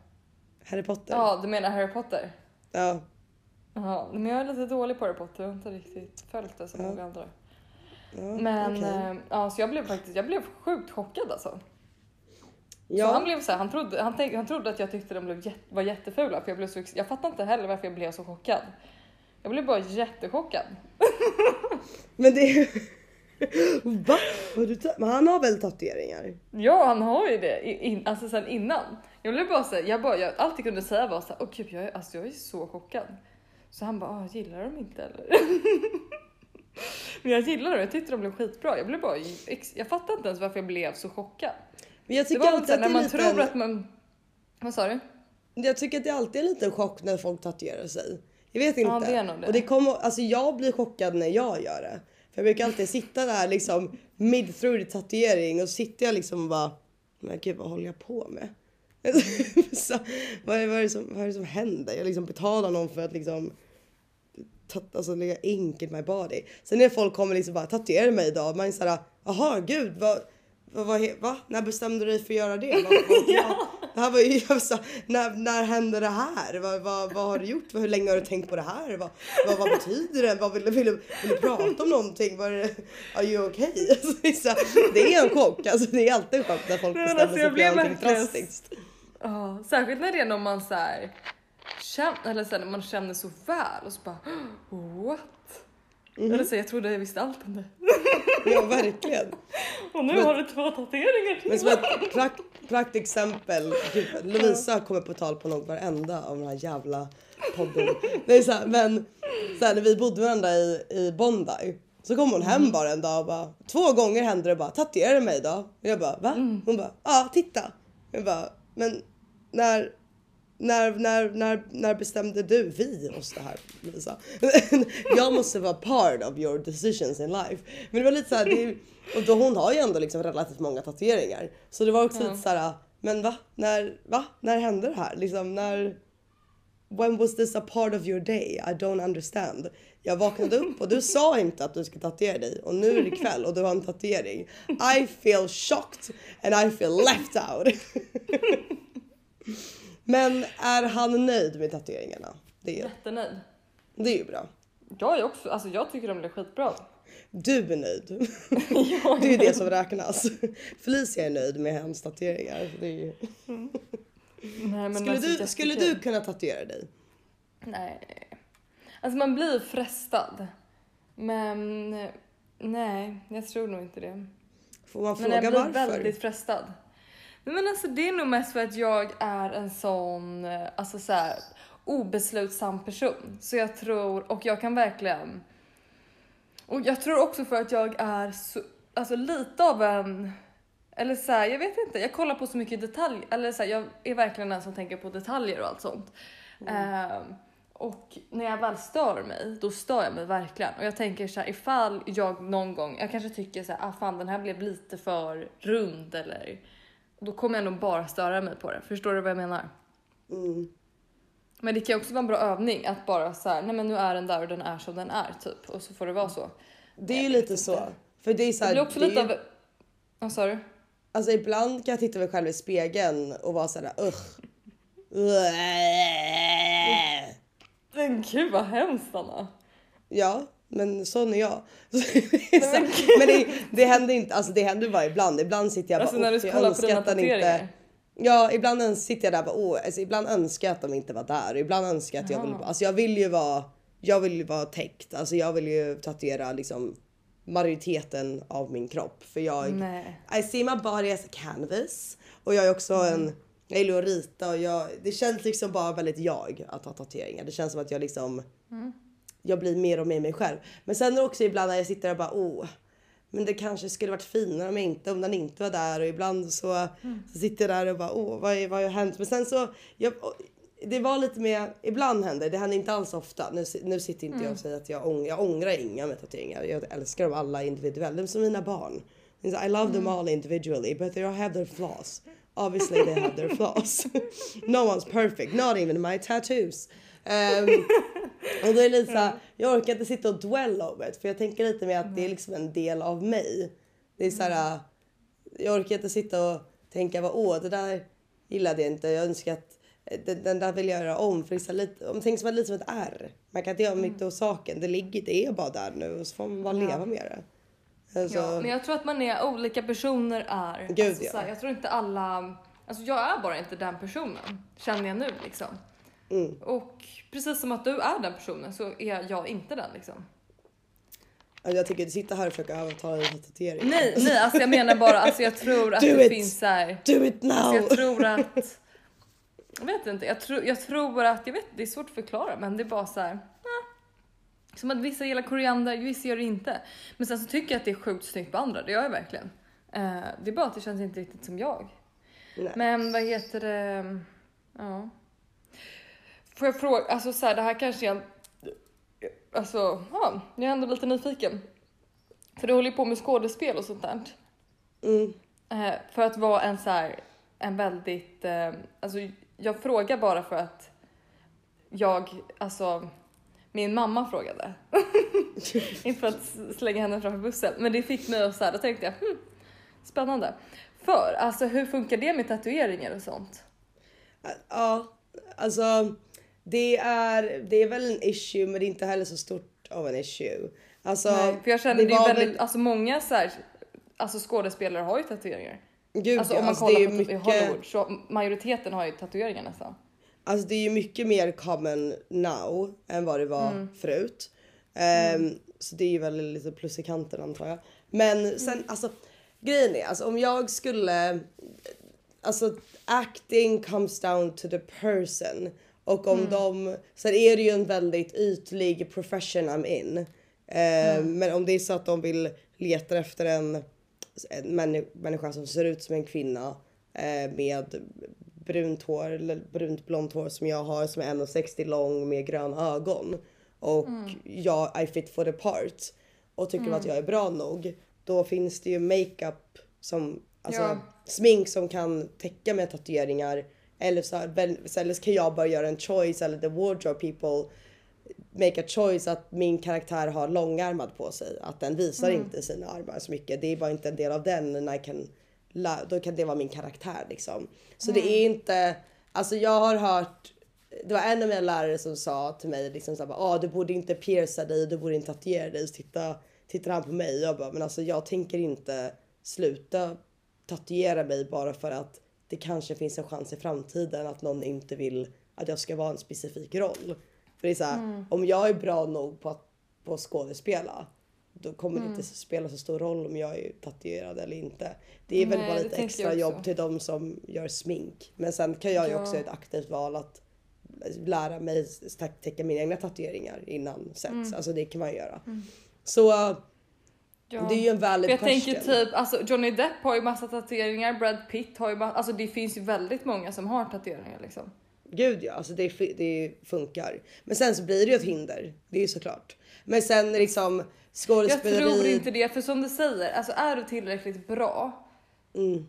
Speaker 1: Harry Potter?
Speaker 2: Ja, du menar Harry Potter?
Speaker 1: Ja.
Speaker 2: Ja, men jag är lite dålig på Harry Potter, jag har inte riktigt följt det som
Speaker 1: Ja.
Speaker 2: många andra.
Speaker 1: ja
Speaker 2: Men
Speaker 1: okej.
Speaker 2: eh, ja, så jag blev faktiskt, jag blev sjukt chockad alltså.
Speaker 1: Ja.
Speaker 2: Så han blev så här, han trodde, han, tänk, han trodde att jag tyckte de blev var jättefula för jag blev så, jag fattar inte heller varför jag blev så chockad. Jag blev bara jättechockad.
Speaker 1: Men det <laughs> Va? Har du Men han har väl tatueringar?
Speaker 2: Ja, han har ju det in, alltså sen innan. Jag blev bara så här, jag bara, jag, allt jag kunde säga var så här, åh gud, jag är, alltså jag är så chockad. Så han bara, ah, gillar de inte eller? <laughs> Men jag gillar dem, jag tyckte de blev skitbra. Jag blev bara, jag fattar inte ens varför jag blev så chockad.
Speaker 1: Men jag
Speaker 2: Det
Speaker 1: tycker
Speaker 2: var väl
Speaker 1: alltid att
Speaker 2: när
Speaker 1: det är
Speaker 2: man
Speaker 1: lite
Speaker 2: tror att man... Vad sa du?
Speaker 1: Jag tycker att det alltid är en liten chock när folk tatuerar sig. Jag vet inte.
Speaker 2: Ja, det är nog det.
Speaker 1: Och det kommer, alltså jag blir chockad när jag gör det. För jag brukar alltid sitta där liksom mid through tatuering och så sitter jag liksom och bara, men gud vad håller jag på med? <laughs> så, vad, är, vad, är det som, vad är det som händer? Jag liksom betalar någon för att liksom alltså lägga ink in my body. Sen när folk kommer liksom bara tatuera mig idag, man är såhär, jaha gud vad, vad, vad, va? När bestämde du dig för att göra det? Vad, vad, <laughs> ja. Det här var ju, <laughs> jag sa, när, när hände det här? Vad, vad, vad har du gjort? Hur länge har du tänkt på det här? Vad, vad, vad betyder det? Vad vill, vill, vill du prata om någonting? Var det, are you okay? <laughs> Alltså, det, är så, det är en chock, alltså, det är alltid en chock när folk bestämmer
Speaker 2: alltså,
Speaker 1: sig för någonting drastiskt.
Speaker 2: Ja, särskilt när det är någon man så här, känner, eller så här, man känner så väl och så bara <gasps> what?
Speaker 1: Mhm.
Speaker 2: Eller så jag trodde jag visste allt om det. <laughs>
Speaker 1: Ja verkligen.
Speaker 2: Och nu
Speaker 1: Men-
Speaker 2: har du två tatueringar till.
Speaker 1: Men som ett prakt, praktexempel, gud, Lovisa kommer på tal på något varenda av den här jävla podden. Det är så här, men så här, när vi bodde varandra i, i Bondi så kom hon hem bara en dag och bara två gånger hände det bara tatuera mig då? Och jag bara va? Hon bara ja titta. Jag bara men när när, när, när, när bestämde du vi oss det här Lovisa? <laughs> jag måste vara part of your decisions in life. Men det var lite så här, det, och då hon har ju ändå liksom relativt många tatueringar. Så det var också
Speaker 2: Ja.
Speaker 1: lite så här, men va? När, va? När hände det här? Liksom när... When was this a part of your day? I don't understand. Jag vaknade upp och du <laughs> sa inte att du skulle tatuera dig och nu är det kväll och du har en tatuering. I feel shocked and I feel left out. <laughs> Men är han nöjd med tatueringarna? Det är,
Speaker 2: Jättenöjd.
Speaker 1: det är ju bra.
Speaker 2: Jag är också, alltså jag tycker de blir skitbra.
Speaker 1: Du är nöjd. <laughs> Det är ju det som räknas. Felicia är nöjd med hans tatueringar. Det är ju...
Speaker 2: Nej, men
Speaker 1: Skulle,
Speaker 2: alltså,
Speaker 1: du, skulle du kunna tatuera dig?
Speaker 2: Nej. Alltså man blir frestad. Men nej, jag tror nog inte det.
Speaker 1: Får man
Speaker 2: Men
Speaker 1: fråga
Speaker 2: jag blir
Speaker 1: varför?
Speaker 2: väldigt frestad. Men alltså det är nog mest för att jag är en sån, eh, alltså så här, obeslutsam person. Så jag tror, och jag kan verkligen... Och jag tror också för att jag är så, alltså lite av en... Eller så här, jag vet inte, jag kollar på så mycket detaljer. Eller så här, jag är verkligen den som tänker på detaljer och allt sånt. Ehm, och när jag väl stör mig, då stör jag mig verkligen. Och jag tänker så här, ifall jag någon gång, jag kanske tycker så här, ah fan den här blev lite för rund eller då kommer jag nog bara störa mig på det. Förstår du vad jag menar?
Speaker 1: Mm.
Speaker 2: Men det kan också vara en bra övning att bara så här, nej men nu är den där och den är som den är typ och så får det vara så.
Speaker 1: Det är ju lite så.
Speaker 2: inte.
Speaker 1: För det är så
Speaker 2: Det
Speaker 1: här,
Speaker 2: blir också
Speaker 1: det
Speaker 2: lite
Speaker 1: ju-
Speaker 2: av, vad sa du?
Speaker 1: Alltså ibland kan jag titta mig själv i spegeln och vara såhär ugh.
Speaker 2: Men gud vad hemskt Anna.
Speaker 1: Ja, men sån är jag. <laughs> Så, men det, det händer inte, alltså det händer bara ibland. Ibland sitter jag bara
Speaker 2: Alltså när du
Speaker 1: "Uff, jag
Speaker 2: kollar på
Speaker 1: önskar
Speaker 2: dina tatueringar.
Speaker 1: inte... Ja, ibland sitter jag där och bara, åh, alltså, ibland önskar jag att de inte var där. Ibland önskar jag att jag vill, alltså jag vill ju vara, jag vill ju vara täckt. Alltså jag vill ju tatuera liksom majoriteten av min kropp. För jag,
Speaker 2: Nej.
Speaker 1: I see my body as a canvas. Och jag är också en, jag gillar att rita och jag, det känns liksom bara väldigt jag att ha tatueringar. Det känns som att jag liksom, jag blir mer och mer mig själv. Men sen är det också ibland när jag sitter och bara oh, men det kanske skulle varit finare om, jag inte, om den inte var där och ibland så, så sitter jag där och bara åh vad, är- vad har hänt? Men sen så, jag, det var lite mer, ibland händer det, händer inte alls ofta. Nu, nu sitter inte jag och säger att jag, ång, jag ångrar inga med tatueringar. Jag älskar dem alla individuellt, de är som mina barn. I love them all individually but they all have their flaws. Obviously they have their flaws. <laughs> no one's perfect, not even my tattoos. Ehm, <laughs> <laughs> och då är det lite såhär, jag orkar inte sitta och dwell over it för jag tänker lite med att det är liksom en del av mig. Det är såhär, jag orkar inte sitta och tänka vad åh det där gillade jag inte, jag önskar att eh, den, den där vill jag göra om. För det är så här lite, om tänk som att lite som ett R. Man kan inte göra mycket åt saken, det ligger, det är bara där nu och så får man bara
Speaker 2: Ja.
Speaker 1: leva med det. Alltså,
Speaker 2: Ja, men jag tror att man är olika personer är.
Speaker 1: Gud,
Speaker 2: alltså,
Speaker 1: ja.
Speaker 2: så här, jag tror inte alla, Alltså jag är bara inte den personen, känner jag nu liksom.
Speaker 1: Mm.
Speaker 2: Och precis som att du är den personen så är jag inte den liksom.
Speaker 1: Jag tycker att sitta här och försöka övertala dig till tatuering.
Speaker 2: Nej, nej, alltså jag menar bara, alltså jag tror att <laughs>
Speaker 1: Do
Speaker 2: det
Speaker 1: it.
Speaker 2: finns så här.
Speaker 1: Do it now!
Speaker 2: Alltså jag tror att... Jag vet inte, jag, tror jag tror att, jag vet det är svårt att förklara men det är bara så här. eh. Som att vissa gillar koriander, vissa gör det inte. Men sen så tycker jag att det är sjukt snyggt på andra, det gör jag verkligen. Eh, det är bara att det känns inte riktigt som jag.
Speaker 1: Nej.
Speaker 2: Men vad heter det? Ja. Får jag fråga, alltså så här, det här kanske en... Alltså, ja, jag är ändå lite nyfiken. För du håller ju på med skådespel och sånt där.
Speaker 1: Mm.
Speaker 2: Eh, för att vara en så här, en väldigt, eh, alltså jag frågar bara för att jag, alltså min mamma frågade. <laughs> Inte för att slänga henne framför bussen, men det fick mig att så här, då tänkte jag, hmm, spännande. För alltså hur funkar det med tatueringar och sånt?
Speaker 1: Ja, alltså det är, det är väl en issue men det är inte heller så stort av en issue. Alltså,
Speaker 2: Nej, för jag känner det, är
Speaker 1: var
Speaker 2: väldigt,
Speaker 1: väl-
Speaker 2: alltså många så här, alltså skådespelare har ju tatueringar.
Speaker 1: Gud,
Speaker 2: alltså om man
Speaker 1: alltså,
Speaker 2: kollar
Speaker 1: det är
Speaker 2: på
Speaker 1: mycket,
Speaker 2: Hollywood så majoriteten har ju tatueringar nästan.
Speaker 1: Alltså det är ju mycket mer common now än vad det var
Speaker 2: Mm.
Speaker 1: förut. Ehm, Så det är ju väl lite plus i kanten antar jag. Men sen
Speaker 2: Mm.
Speaker 1: alltså grejen är alltså om jag skulle alltså acting comes down to the person och om
Speaker 2: Mm.
Speaker 1: de sen är det ju en väldigt ytlig profession I'm in. Ehm,
Speaker 2: Mm.
Speaker 1: Men om det är så att de vill leta efter en, en männi- människa som ser ut som en kvinna eh, med brunt hår eller brunt blont hår som jag har som är 1,60 lång med gröna ögon och jag I fit for the part och tycker att jag är bra nog. Då finns det ju makeup som alltså
Speaker 2: Ja.
Speaker 1: smink som kan täcka med tatueringar eller så, här, eller så kan jag bara göra en choice eller the wardrobe people make a choice att min karaktär har långärmad på sig. Att den visar inte sina armar så mycket. Det är bara inte en del av den. And I can, då kan det vara min karaktär liksom. Så det är inte, alltså jag har hört det var en av mina lärare som sa till mig liksom såhär, ah, du borde inte pierca dig, du borde inte tatuera dig. Så titta, tittar han på mig och jag bara, men alltså jag tänker inte sluta tatuera mig bara för att det kanske finns en chans i framtiden att någon inte vill att jag ska vara en specifik roll. För det är så här, om jag är bra nog på att, på skådespela då kommer det inte spela så stor roll om jag är tatuerad eller inte. Det är väl
Speaker 2: Nej,
Speaker 1: bara lite extra jobb till de som gör smink. Men sen kan jag ju
Speaker 2: Ja.
Speaker 1: också ett aktivt val att lära mig tä- täcka mina egna tatueringar innan sets.
Speaker 2: Mm.
Speaker 1: Alltså det kan man göra. Så
Speaker 2: Ja.
Speaker 1: det är ju en valid
Speaker 2: För jag
Speaker 1: question.
Speaker 2: tänker typ, alltså Johnny Depp har ju massa tatueringar, Brad Pitt har ju massa, alltså det finns ju väldigt många som har tatueringar liksom.
Speaker 1: Gud ja, alltså det, det funkar. Men sen så blir det ju ett hinder. Det är ju såklart. Men sen liksom
Speaker 2: Jag
Speaker 1: skådespeleri.
Speaker 2: tror inte det, för som du säger, alltså är du tillräckligt bra
Speaker 1: Mm.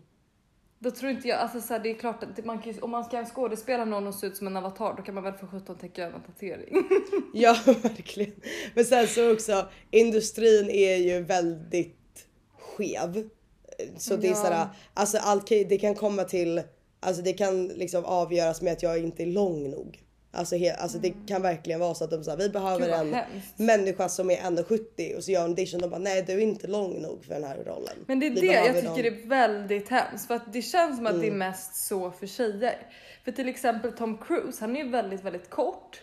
Speaker 2: Då tror inte jag, alltså så här, det är klart att man kan, om man ska skådespela någon och se ut som en avatar då kan man väl för sjutton täcka över en tatuering. <laughs>
Speaker 1: Ja, verkligen. Men sen så också, industrin är ju väldigt skev. Så det är
Speaker 2: Ja.
Speaker 1: såhär, alltså allt det kan komma till, alltså det kan liksom avgöras med att jag inte är lång nog. Alltså, he, alltså det kan verkligen vara så att de säger vi behöver
Speaker 2: Mm.
Speaker 1: En
Speaker 2: hemskt.
Speaker 1: människa som är 1,70 och så gör en audition de bara nej du är inte lång nog för den här rollen.
Speaker 2: Men det är
Speaker 1: Vi
Speaker 2: det jag tycker
Speaker 1: någon-
Speaker 2: är väldigt hemskt för att det känns som att det är
Speaker 1: Mm.
Speaker 2: mest så för tjejer. För till exempel Tom Cruise, han är ju väldigt, väldigt kort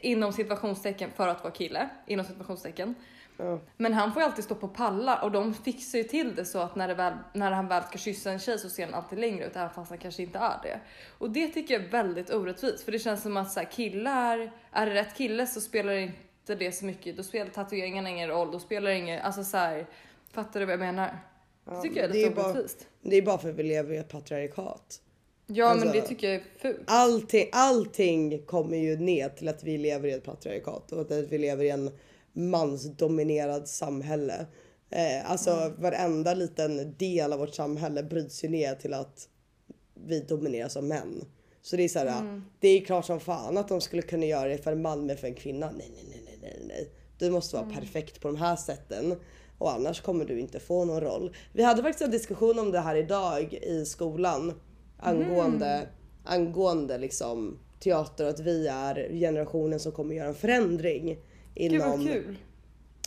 Speaker 2: inom situationstecken för att vara kille inom situationstecken.
Speaker 1: Ja.
Speaker 2: Men han får ju alltid stå på pallar och de fixar ju till det så att när, väl, när han väl ska kyssa en tjej så ser han alltid längre ut även fast han kanske inte är det. Och det tycker jag är väldigt orättvist för det känns som att så här, killar, är det rätt kille så spelar det inte det så mycket. Då spelar tatueringarna ingen roll, då spelar det ingen, alltså så här, fattar du vad jag menar? Det tycker jag är
Speaker 1: det
Speaker 2: lite
Speaker 1: är bara-
Speaker 2: orättvist.
Speaker 1: Det är bara för att vi lever i ett patriarkat.
Speaker 2: Ja
Speaker 1: alltså-
Speaker 2: men det tycker jag är fult.
Speaker 1: Allting, allting kommer ju ner till att vi lever i ett patriarkat och att vi lever i en mansdominerad samhälle. Eh, alltså
Speaker 2: Mm.
Speaker 1: varenda liten del av vårt samhälle bryts ju ner till att vi domineras av män. Så det är så här,
Speaker 2: Mm.
Speaker 1: det är klart som fan att de skulle kunna göra det för en man men för en kvinna. Nej, nej, nej, nej, nej. Du måste
Speaker 2: Mm.
Speaker 1: vara perfekt på de här sätten och annars kommer du inte få någon roll. Vi hade faktiskt en diskussion om det här idag i skolan angående,
Speaker 2: Mm.
Speaker 1: angående liksom teater och att vi är generationen som kommer göra en förändring
Speaker 2: Gud vad
Speaker 1: inom
Speaker 2: kul.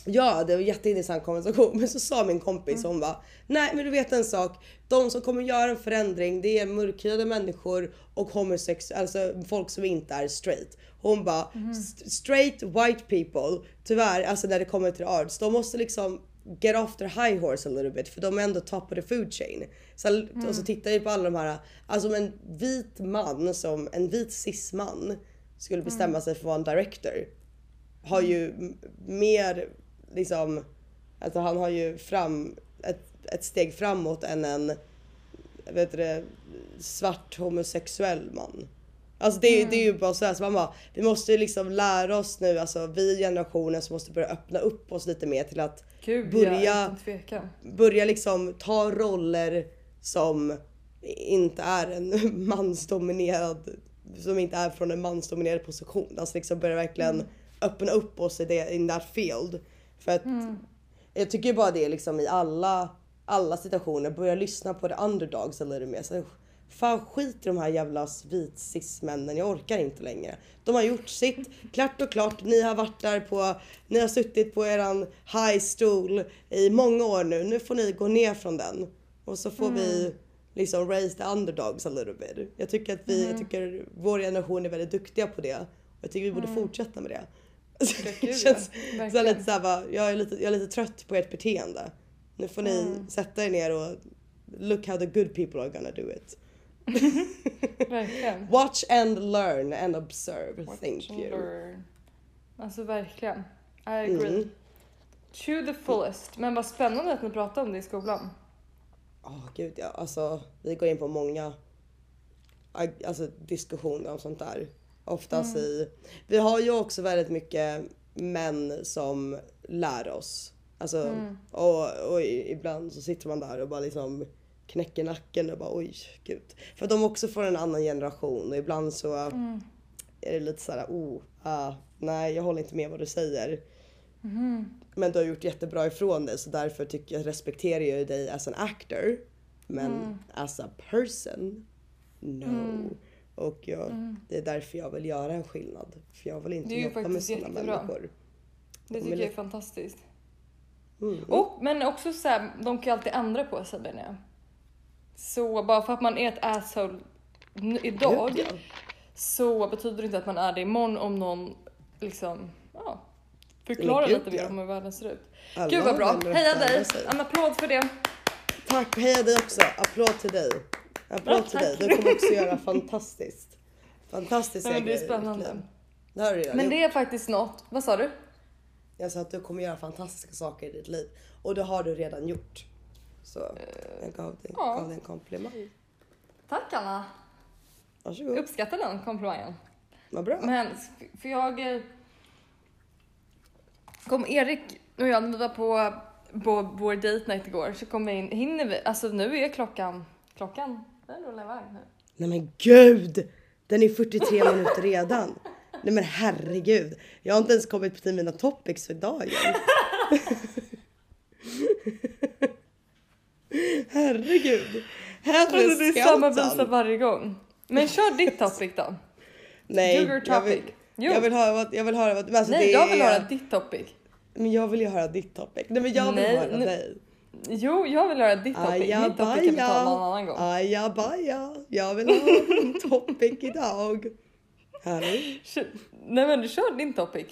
Speaker 1: Ja, det var en jätteintressant konversation. Men så sa min kompis, hon bara Nej men du vet en sak. De som kommer göra en förändring det är mörkhyade människor och homosexuella, alltså folk som inte är straight. Hon bara "St- straight white people, tyvärr alltså när det kommer till arts, de måste liksom get off their high horse a little bit för de är ändå top of the food chain. Så, Och så tittar jag på alla de här, alltså om en vit man som en vit cis-man skulle bestämma sig för att vara en director har ju m- mer liksom, alltså han har ju fram ett, ett steg framåt än en vet du, svart homosexuell man. Alltså det, är- det är ju bara så här, så man bara, vi måste ju liksom lära oss nu, alltså vi generationen som måste börja öppna upp oss lite mer till att
Speaker 2: Gud
Speaker 1: Börja-
Speaker 2: ja,
Speaker 1: börja liksom ta roller som inte är en <laughs> mansdominerad, som inte är från en mansdominerad position. Alltså liksom börja verkligen öppna upp oss i det, in that field. För att jag tycker bara det liksom i alla, alla situationer, börja lyssna på the underdogs a little mer. Så, fan skit i de här jävla vit cis-männen, jag orkar inte längre. De har gjort sitt, klart och klart. Ni har varit där på, ni har suttit på eran high stool i många år nu. Nu får ni gå ner från den. Och så får vi liksom raise the underdogs a little bit. Jag tycker att vi, jag tycker vår generation är väldigt duktiga på det. Och jag tycker vi borde fortsätta med det. <laughs> det
Speaker 2: ja.
Speaker 1: känns så lite så här, bara, jag, är lite, jag är lite trött på ert beteende. Nu får ni
Speaker 2: Mm.
Speaker 1: sätta er ner och look how the good people are gonna do it. <laughs>
Speaker 2: Verkligen.
Speaker 1: Watch and learn and observe. Thank you.
Speaker 2: Learn. Alltså verkligen. I agree.
Speaker 1: Mm.
Speaker 2: To the fullest. Men vad spännande att ni pratar om det i skolan.
Speaker 1: Åh gud ja, alltså vi går in på många alltså, diskussioner om sånt där. Oftast i, vi har ju också väldigt mycket män som lär oss. Alltså, och, och i- ibland så sitter man där och bara liksom knäcker nacken och bara oj gud. För de också får en annan generation och ibland så är det lite såhär oh, ah, nej jag håller inte med vad du säger. Men du har gjort jättebra ifrån dig så därför tycker jag, respekterar jag dig as an actor. Men as a person, no. Och jag, det är därför jag vill göra en skillnad. För jag vill inte jobba med sådana människor.
Speaker 2: Det tycker jag är fantastiskt.
Speaker 1: Mm.
Speaker 2: Och, men också så här, de kan ju alltid ändra på sig menar jag. Så bara för att man är ett asshole idag
Speaker 1: Gud, ja.
Speaker 2: så betyder det inte att man är det imorgon om någon liksom, ja, förklarar
Speaker 1: gud,
Speaker 2: lite mer
Speaker 1: ja.
Speaker 2: om hur världen ser ut.
Speaker 1: Alla
Speaker 2: Gud vad bra, heja dig! En applåd för det.
Speaker 1: Tack, heja dig också. Applåd till dig. Applåd till dig. Du kommer också göra fantastiskt. Fantastiska
Speaker 2: men det är
Speaker 1: grejer
Speaker 2: spännande.
Speaker 1: Det har du redan
Speaker 2: Men det är faktiskt något, vad sa du?
Speaker 1: Jag sa att du kommer göra fantastiska saker i ditt liv. Och det har du redan gjort. Så jag gav dig,
Speaker 2: ja.
Speaker 1: gav dig en komplimang.
Speaker 2: Tack Anna!
Speaker 1: Varsågod.
Speaker 2: Uppskattar den komplimangen.
Speaker 1: Vad bra.
Speaker 2: Men för jag... eh, Kom Erik och jag, vi var på, på vår date night igår, så kom vi in, hinner vi, alltså nu är klockan, klockan, den rullar iväg nu.
Speaker 1: Nej men gud! Den är 43 <laughs> minuter redan. Nej men herregud. Jag har inte ens kommit till mina topics för dagen. <laughs> herregud.
Speaker 2: Alltså det är samma visa varje gång. Men kör ditt topic då.
Speaker 1: Nej,
Speaker 2: your
Speaker 1: jag vill,
Speaker 2: topic. Jo.
Speaker 1: jag vill höra jag vill höra vad, alltså
Speaker 2: Nej, jag vill
Speaker 1: är,
Speaker 2: höra ditt topic.
Speaker 1: Men jag vill ju höra ditt topic. Nej men jag vill
Speaker 2: Nej,
Speaker 1: höra
Speaker 2: nu-
Speaker 1: dig.
Speaker 2: Jo, jag vill höra ditt topic. Mitt topic kan vi ta någon annan gång.
Speaker 1: Ajabaja. Jag vill ha min <laughs> topic idag.
Speaker 2: Kör- Nej men kör din topic.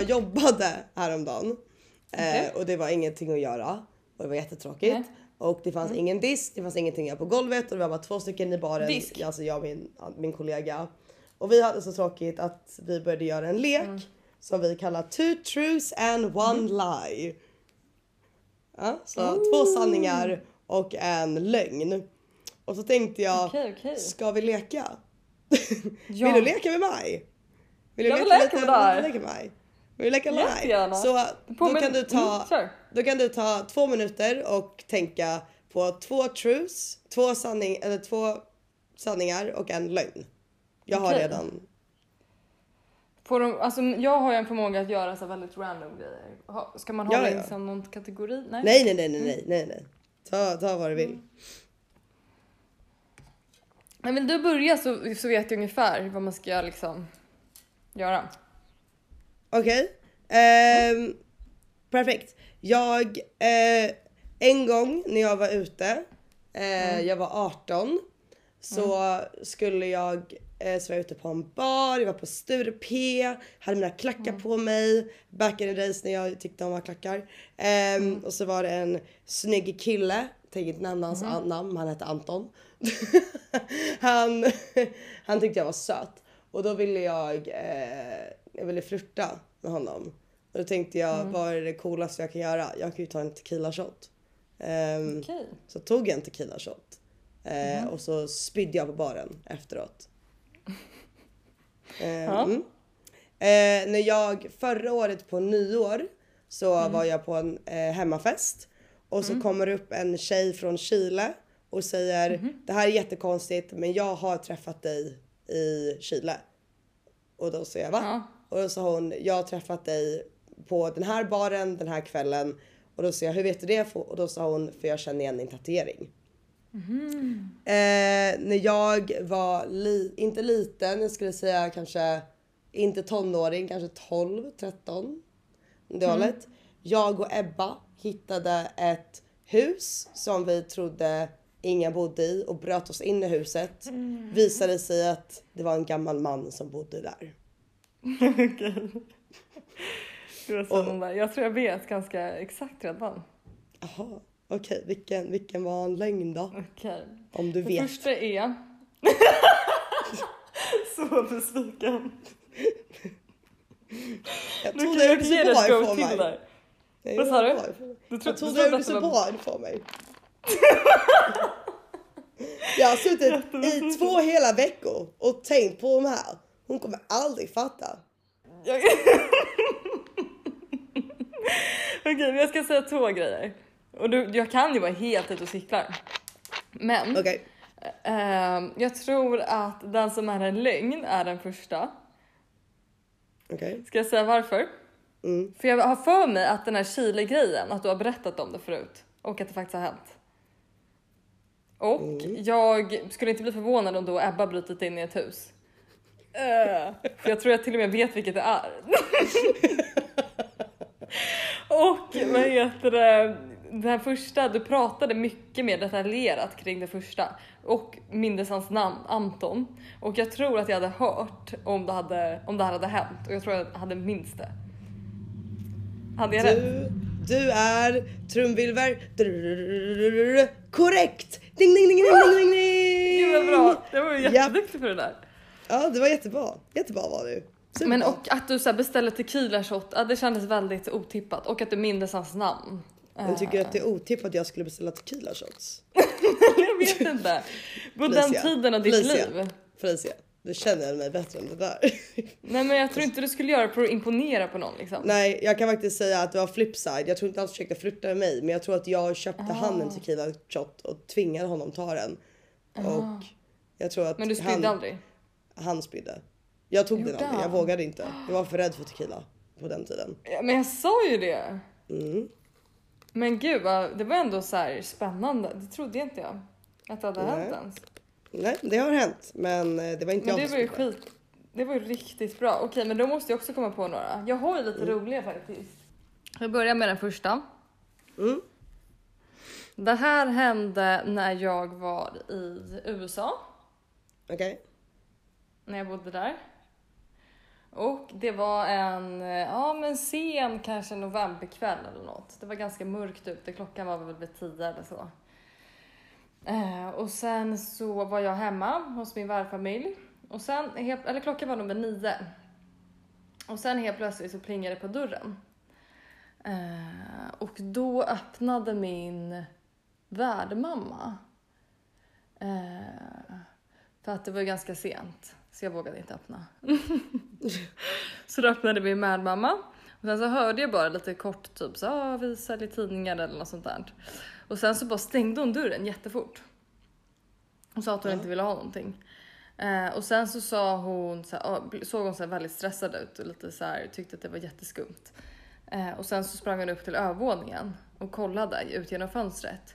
Speaker 1: Jag <laughs> jobbade häromdagen eh,
Speaker 2: Okej.
Speaker 1: och det var ingenting att göra och det var jättetråkigt.
Speaker 2: Nej.
Speaker 1: Och det fanns ingen disk, det fanns ingenting att göra på golvet och det var bara två stycken i baren.
Speaker 2: Disk?
Speaker 1: Alltså jag och min, min kollega. Och vi hade så tråkigt att vi började göra en lek
Speaker 2: Mm.
Speaker 1: som vi kallar two truths and one lie. Ja, så två sanningar och en lögn. Och så tänkte jag,
Speaker 2: Okej, okej.
Speaker 1: ska vi leka? <laughs>
Speaker 2: Ja.
Speaker 1: Vill du leka med mig? Vill du
Speaker 2: Jag vill
Speaker 1: leka
Speaker 2: leka
Speaker 1: lite,
Speaker 2: med dig.
Speaker 1: Lite leka med mig? Vill du leka live?
Speaker 2: Jättegärna.
Speaker 1: Så
Speaker 2: På
Speaker 1: då
Speaker 2: min-
Speaker 1: kan, du ta,
Speaker 2: Mm,
Speaker 1: då kan du ta två minuter och tänka på två truths, två, sanning, eller två sanningar och en lögn. Jag har
Speaker 2: Okej.
Speaker 1: redan...
Speaker 2: Får de, alltså, jag har ju en förmåga att göra så väldigt random grejer. Ha- Ska man
Speaker 1: Ja,
Speaker 2: hålla
Speaker 1: ja.
Speaker 2: som någon kategori? Nej.
Speaker 1: Nej, nej, nej, nej, nej, nej, nej. Ta, ta vad du vill.
Speaker 2: Men vill du börja så, så vet jag ungefär vad man ska liksom göra.
Speaker 1: Okej. Ehm, perfekt. Jag, eh, en gång när jag var ute, eh, jag var 18, så skulle jag eh, så var jag ute på en bar, jag var på Sture P, hade mina klackar på mig. Back in the days när jag tyckte om att ha klackar. Ehm, Och så var det en snygg kille, tänker inte nämna hans an- namn, han hette Anton. <laughs> han, <laughs> han tyckte jag var söt. Och då ville jag, eh, jag ville flirta med honom. Och då tänkte jag, vad är det coolaste jag kan göra? Jag kan ju ta en tequila shot. Ehm,
Speaker 2: Okej.
Speaker 1: så tog jag en tequila shot. Eh, Och så spydde jag på baren efteråt. Mm. eh, när jag förra året på nyår så var jag på en eh, hemmafest. Och så kommer det upp en tjej från Chile och säger det här är jättekonstigt men jag har träffat dig i Chile. Och då säger jag va?
Speaker 2: Ja.
Speaker 1: Och då sa hon jag har träffat dig på den här baren den här kvällen. Och då sa jag hur vet du det? Och då sa hon för jag känner igen din tatuering. Eh, när jag var li- inte liten, jag skulle säga kanske inte tonåring, kanske 12, 13. Det hållet. Jag och Ebba hittade ett hus som vi trodde ingen bodde i och bröt oss in i huset. Visade sig att det var en gammal man som bodde där.
Speaker 2: Okej. Det var spännande. Jag tror jag vet ganska exakt redan.
Speaker 1: Jaha, okej, vilken, vilken var en lögn då?
Speaker 2: Okej.
Speaker 1: Om du
Speaker 2: Det
Speaker 1: vet.
Speaker 2: första är... <laughs> Så besviken.
Speaker 1: Jag trodde jag gjorde så bra ifrån mig.
Speaker 2: Vad sa du? Du
Speaker 1: Jag
Speaker 2: trodde,
Speaker 1: jag gjorde så bra ifrån mig. Jag har suttit <laughs> i två hela veckor och tänkt på de här. Hon kommer aldrig fatta. <laughs>
Speaker 2: Okej, men jag ska säga två grejer. Och du, jag kan ju vara helt ute och cyklar. Men
Speaker 1: Okej,
Speaker 2: ehm, jag tror att den som är en lögn är den första.
Speaker 1: okej.
Speaker 2: Ska jag säga varför?
Speaker 1: Mm.
Speaker 2: För jag har för mig att den här Chile-grejen, att du har berättat om det förut. Och att det faktiskt har hänt. Och
Speaker 1: Mm.
Speaker 2: jag skulle inte bli förvånad om då Ebba brutit in i ett hus. Jag tror jag till och med vet vilket det är. <laughs> och vad heter det? Det här första, du pratade mycket mer detaljerat kring det första och mindes hans namn Anton. Och jag tror att jag hade hört om det, hade, om det här hade hänt och jag tror att jag hade minst det. Hade jag du, rätt?
Speaker 1: Du är trumvirvel... Korrekt! Ding, ding, ding, ding, ding, ding, ding.
Speaker 2: Gud vad bra! Jag var jätteduktig på det där.
Speaker 1: Ja, det var jättebra. Jättebra var du. Superbra.
Speaker 2: Men och att du så beställde tequila shot, ja, det kändes väldigt otippat. Och att du mindes hans namn.
Speaker 1: Men tycker att det är otippat att jag skulle beställa tequila shots? <laughs>
Speaker 2: jag vet inte. På den
Speaker 1: Felicia.
Speaker 2: tiden av ditt
Speaker 1: Felicia.
Speaker 2: liv.
Speaker 1: Felicia, du känner mig bättre än det där. <laughs>
Speaker 2: Nej men jag tror inte du skulle göra det för att imponera på någon liksom.
Speaker 1: Nej, jag kan faktiskt säga att det var flipside. Jag tror inte han försökte flirta med mig, men jag tror att jag köpte han
Speaker 2: Ah.
Speaker 1: en tequila shot och tvingade honom ta den. Och jag tror att
Speaker 2: Men du spydde
Speaker 1: han,
Speaker 2: aldrig?
Speaker 1: Han spydde. Jag tog den
Speaker 2: Gjorde
Speaker 1: aldrig, jag vågade inte. Jag var för rädd för tequila på den tiden.
Speaker 2: Ja, men jag sa ju det.
Speaker 1: Mm.
Speaker 2: Men gud det var ändå så här spännande. Det trodde inte jag. Att det hade
Speaker 1: Nej.
Speaker 2: hänt ens.
Speaker 1: Nej, det har hänt, men eh, det var inte
Speaker 2: Men
Speaker 1: jag
Speaker 2: det
Speaker 1: som
Speaker 2: var ju skit. Det var ju riktigt bra. Okej men då måste jag också komma på några. Jag har ju lite
Speaker 1: Mm.
Speaker 2: roliga faktiskt. Jag börjar med den första.
Speaker 1: Mm.
Speaker 2: Det här hände när jag var i USA.
Speaker 1: Okej.
Speaker 2: När jag bodde där. Och det var en eh, ja, men sen kanske novemberkväll eller något. Det var ganska mörkt ute, klockan var väl vid tio eller så. Eh, och sen så var jag hemma hos min värdfamilj. Och sen, eller klockan var nog nio. Och sen helt plötsligt så plingade det på dörren. Eh, och då öppnade min värdmamma. Eh, för att det var ganska sent. Så jag vågade inte öppna. <laughs> så då öppnade min värdmamma. Och sen så hörde jag bara lite kort typ så ah, vi säljer tidningar eller något sånt där. Och sen så bara stängde hon dörren jättefort. Hon sa att hon
Speaker 1: Ja.
Speaker 2: inte ville ha någonting. Eh, och sen så sa hon, så här, ah, såg hon så väldigt stressad ut och lite så här, tyckte att det var jätteskumt. Eh, och sen så sprang hon upp till övervåningen och kollade ut genom fönstret.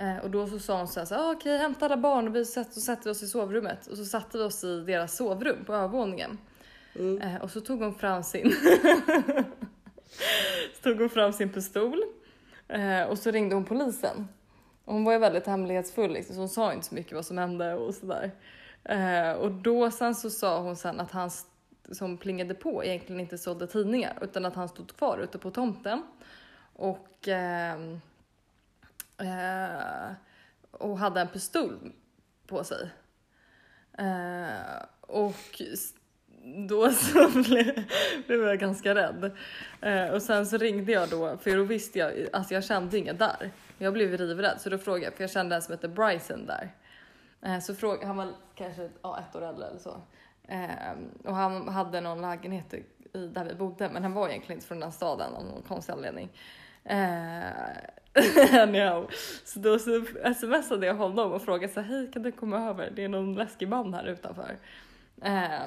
Speaker 2: Eh, och då så sa hon så här, så här, ah, okej hämta alla barn och vi sätter, vi oss i sovrummet. Och så satte vi oss i deras sovrum på övervåningen.
Speaker 1: Mm.
Speaker 2: Eh, och så tog hon fram sin <laughs> så tog hon fram sin pistol eh, och så ringde hon polisen. Och hon var ju väldigt hemlighetsfull liksom, så hon sa inte så mycket vad som hände och sådär. Och då sen så sa hon sen att han som plingade på egentligen inte sålde tidningar utan att han stod kvar ute på tomten. Och, ehm, eh, och hade en pistol på sig. Eh, och då <laughs> så blev, blev jag ganska rädd. Eh, och sen så ringde jag då, för då visste jag, alltså jag kände inga där. Jag blev livrädd så då frågade jag, för jag kände en som hette Bryson där. Eh, så frågade, han var kanske ja, ett år äldre eller så. Eh, och han hade någon lägenhet i, i- där vi bodde men han var egentligen inte från den staden av någon konstig anledning. Eh, <laughs> Anyhow. Så då så smsade jag honom och frågade så hej kan du komma över? Det är någon läskig man här utanför. Eh,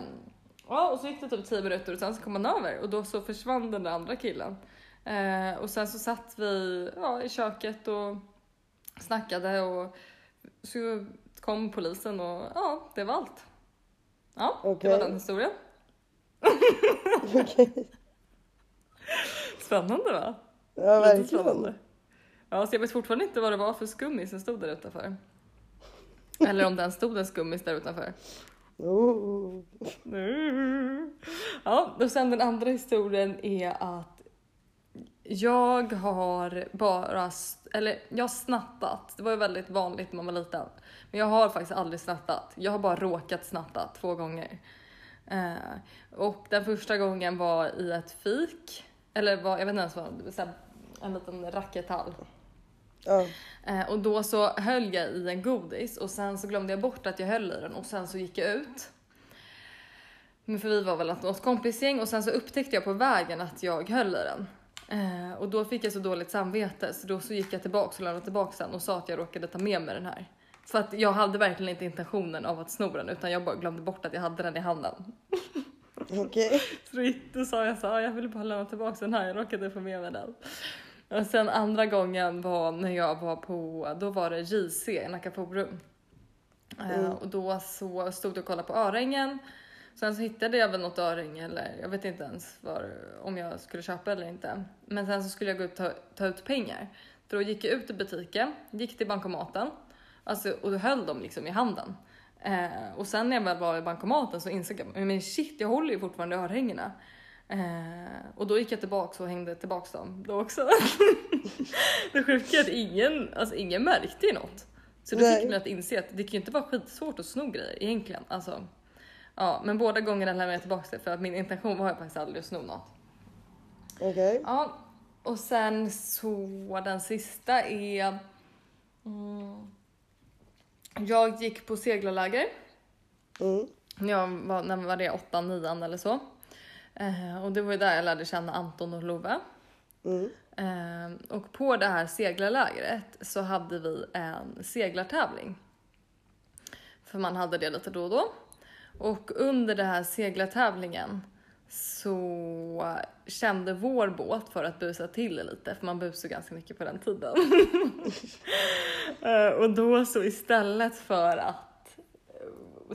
Speaker 2: ja, och så gick det typ 10 minuter och sen så kom han över och då så försvann den där andra killen. Eh, och sen så satt vi ja, i köket och snackade och så kom polisen och ja, det var allt. Ja, det
Speaker 1: Okej.
Speaker 2: var den historien. <laughs>
Speaker 1: Okej.
Speaker 2: Spännande va?
Speaker 1: Ja,
Speaker 2: Lite
Speaker 1: verkligen.
Speaker 2: spännande. Ja, så jag vet fortfarande inte vad det var för skummis som stod där utanför. Eller om den stod en skummis där utanför.
Speaker 1: Oh.
Speaker 2: Ja, och sen den andra historien är att jag har bara, eller jag har snattat. Det var ju väldigt vanligt när man var liten. Men jag har faktiskt aldrig snattat. Jag har bara råkat snatta två gånger. Eh, och den första gången var i ett fik. Eller var, jag vet inte ens vad en liten rackethall.
Speaker 1: Ja.
Speaker 2: Eh, och då så höll jag i en godis och sen så glömde jag bort att jag höll i den och sen så gick jag ut. Men för vi var väl något kompisgäng och sen så upptäckte jag på vägen att jag höll i den. Eh, och då fick jag så dåligt samvete så då så gick jag tillbaks och lämnade tillbaks den och sa att jag råkade ta med mig den här. För att jag hade verkligen inte intentionen av att sno den utan jag bara glömde bort att jag hade den i handen.
Speaker 1: Okej. <laughs>
Speaker 2: Så då, sa jag så här, "Ja, jag ville bara lämna tillbaka den här, jag råkade få med mig den. Och sen andra gången var när jag var på, då var det JC i Nacka Forum. Eh,
Speaker 1: Mm.
Speaker 2: och då så stod jag och kollade på Öringen. Sen så hittade jag väl något öring eller jag vet inte ens var, om jag skulle köpa eller inte. Men sen så skulle jag gå ut och ta, ta ut pengar. För då gick jag ut i butiken, gick till bankomaten alltså, och då höll dem liksom i handen. Eh, och sen när jag väl var i bankomaten så insåg jag, men shit jag håller ju fortfarande örhängena. Eh, och då gick jag tillbaka och hängde tillbaka dem då också. <laughs> det sjuka är att ingen, alltså ingen märkte ju något. Så
Speaker 1: Nej.
Speaker 2: fick mig att inse att det kan ju inte vara skitsvårt att sno grejer egentligen. Alltså, ja, men båda gångerna lämnade jag tillbaka det för att min intention var ju faktiskt aldrig att sno något.
Speaker 1: Okej.
Speaker 2: Ja, och sen så den sista är... Mm, jag gick på seglarläger.
Speaker 1: Mm.
Speaker 2: Jag var, när var det, åttan, nian eller så. Eh, och det var ju där jag lärde känna Anton och Love.
Speaker 1: Mm.
Speaker 2: Eh, och på det här seglarlägret så hade vi en seglartävling. För man hade det lite då och då. Och under den här seglartävlingen så kände vår båt för att busa till lite, för man busade ganska mycket på den tiden. <laughs> Eh, och då så istället för att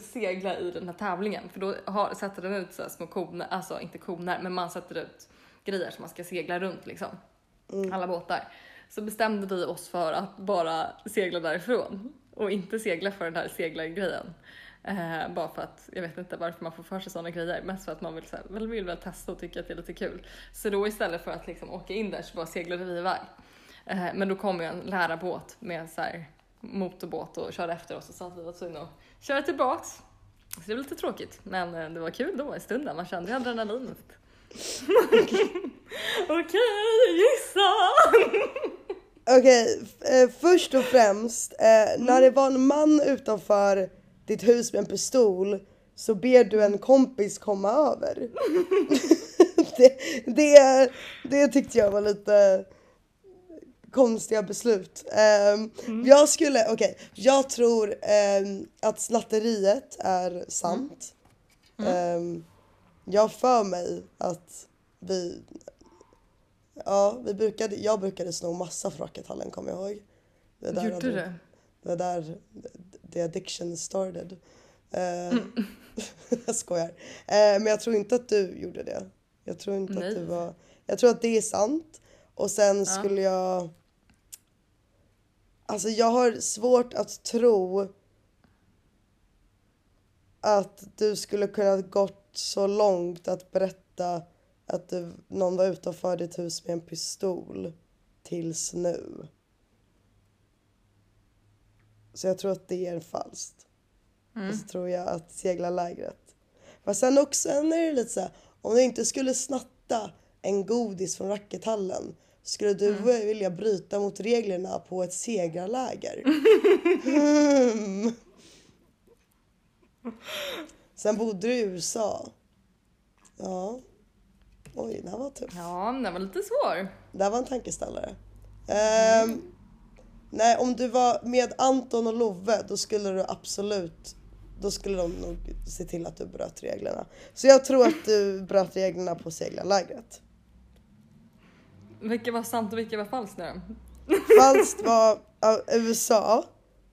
Speaker 2: segla i den här tävlingen, för då har, sätter den ut så små koner, alltså inte koner, men man sätter ut grejer som man ska segla runt liksom. Alla båtar. Så bestämde vi oss för att bara segla därifrån och inte segla för den här seglargrejen. Eh, bara för att, jag vet inte varför man får för sig sådana grejer, mest för att man vill, så här, väl, vill väl testa och tycka att det är lite kul. Så då istället för att liksom åka in där så bara seglade vi iväg. Eh, men då kom ju en lärarbåt med så här, motorbåt och körde efter oss och sa att vi var tvungna att köra tillbaks. Så det var lite tråkigt, men eh, det var kul då i stunden. Man kände ju adrenalinet. <laughs> Okej, gissa!
Speaker 1: Okej, eh, först och främst, eh, när det var en man utanför ditt hus med en pistol så ber du en kompis komma över. <laughs> det, det, det tyckte jag var lite konstiga beslut. Ehm, Jag skulle, okej, jag tror ehm, att snatteriet är sant. Ehm, jag för mig att vi, ja, vi brukade, jag brukade sno massa från rackethallen kommer jag ihåg. Det där
Speaker 2: Gjorde du?
Speaker 1: Det där, the addiction started. Eh, <laughs> jag skojar. Eh, men jag tror inte att du gjorde det. Jag tror inte
Speaker 2: Nej.
Speaker 1: att du var... Jag tror att det är sant. Och sen skulle jag... Alltså jag har svårt att tro att du skulle kunna gått så långt att berätta att du, någon var utanför ditt hus med en pistol tills nu. Så jag tror att det är falskt. Och så tror jag att segla lägret. Men sen också sen är det lite så här, om du inte skulle snatta en godis från rackethallen skulle du vilja bryta mot reglerna på ett segrarläger? Hmm. <laughs> Sen bodde du i USA. Ja. Oj, det här var tufft.
Speaker 2: Ja, den var lite svår.
Speaker 1: Det här var en tankeställare. Ehm, nej, om du var med Anton och Love då skulle du absolut då skulle de nog se till att du bröt reglerna. Så jag tror att du bröt reglerna på seglarlägret.
Speaker 2: Vilka var sant och vilka var falskt nu?
Speaker 1: Falskt var USA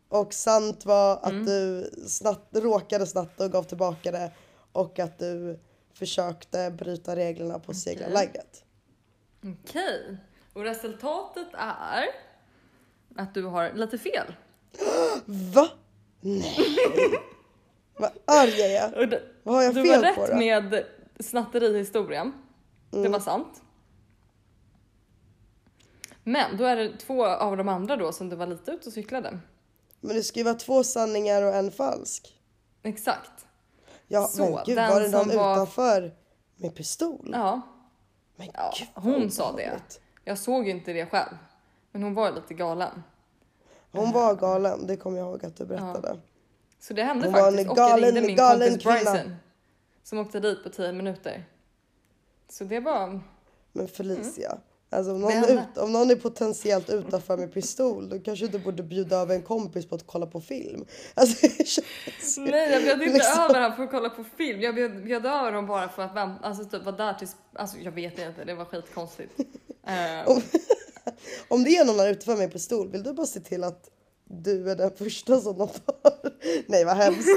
Speaker 1: och sant var att du snatt, råkade snatta och gav tillbaka det och att du försökte bryta reglerna på seglarlägret.
Speaker 2: Okej. Och resultatet är att du har lite fel. <gasps>
Speaker 1: Va? Nej. <laughs> Vad arg jag är.
Speaker 2: Det-
Speaker 1: Vad har jag
Speaker 2: du
Speaker 1: fel
Speaker 2: var
Speaker 1: på
Speaker 2: rätt
Speaker 1: då?
Speaker 2: med snatterihistorien. Det
Speaker 1: Mm.
Speaker 2: var sant. Men då är det två av de andra då som du var lite ute och cyklade.
Speaker 1: Men det ska ju vara två sanningar och en falsk.
Speaker 2: Exakt.
Speaker 1: Ja,
Speaker 2: Så,
Speaker 1: men gud
Speaker 2: den
Speaker 1: var det någon
Speaker 2: var-
Speaker 1: utanför med pistol?
Speaker 2: Ja,
Speaker 1: Men
Speaker 2: ja
Speaker 1: gud,
Speaker 2: hon sa det. Jag såg ju inte det själv. Men hon var lite galen.
Speaker 1: Hon var galen, det kommer jag ihåg att du berättade.
Speaker 2: Så det hände
Speaker 1: Hon var
Speaker 2: faktiskt.
Speaker 1: en
Speaker 2: och jag
Speaker 1: galen-
Speaker 2: ringde min
Speaker 1: galen
Speaker 2: kompis
Speaker 1: kvinna.
Speaker 2: Bryson. Som åkte dit på 10 minuter. Så det var...
Speaker 1: Men Felicia, alltså om någon, ut, om någon är potentiellt utanför med pistol då kanske du borde bjuda över en kompis på att kolla på film. Alltså känns...
Speaker 2: Nej jag bjöd inte
Speaker 1: Liksom.
Speaker 2: över honom för att kolla på film. Jag bjöd, bjöd över honom bara för att alltså typ vara där tills, alltså jag vet inte, det var skitkonstigt. <laughs> Eh,
Speaker 1: Om- <laughs> Om det är någon där utanför med pistol, vill du bara se till att du är den första som de tar? <laughs> Nej vad hemskt.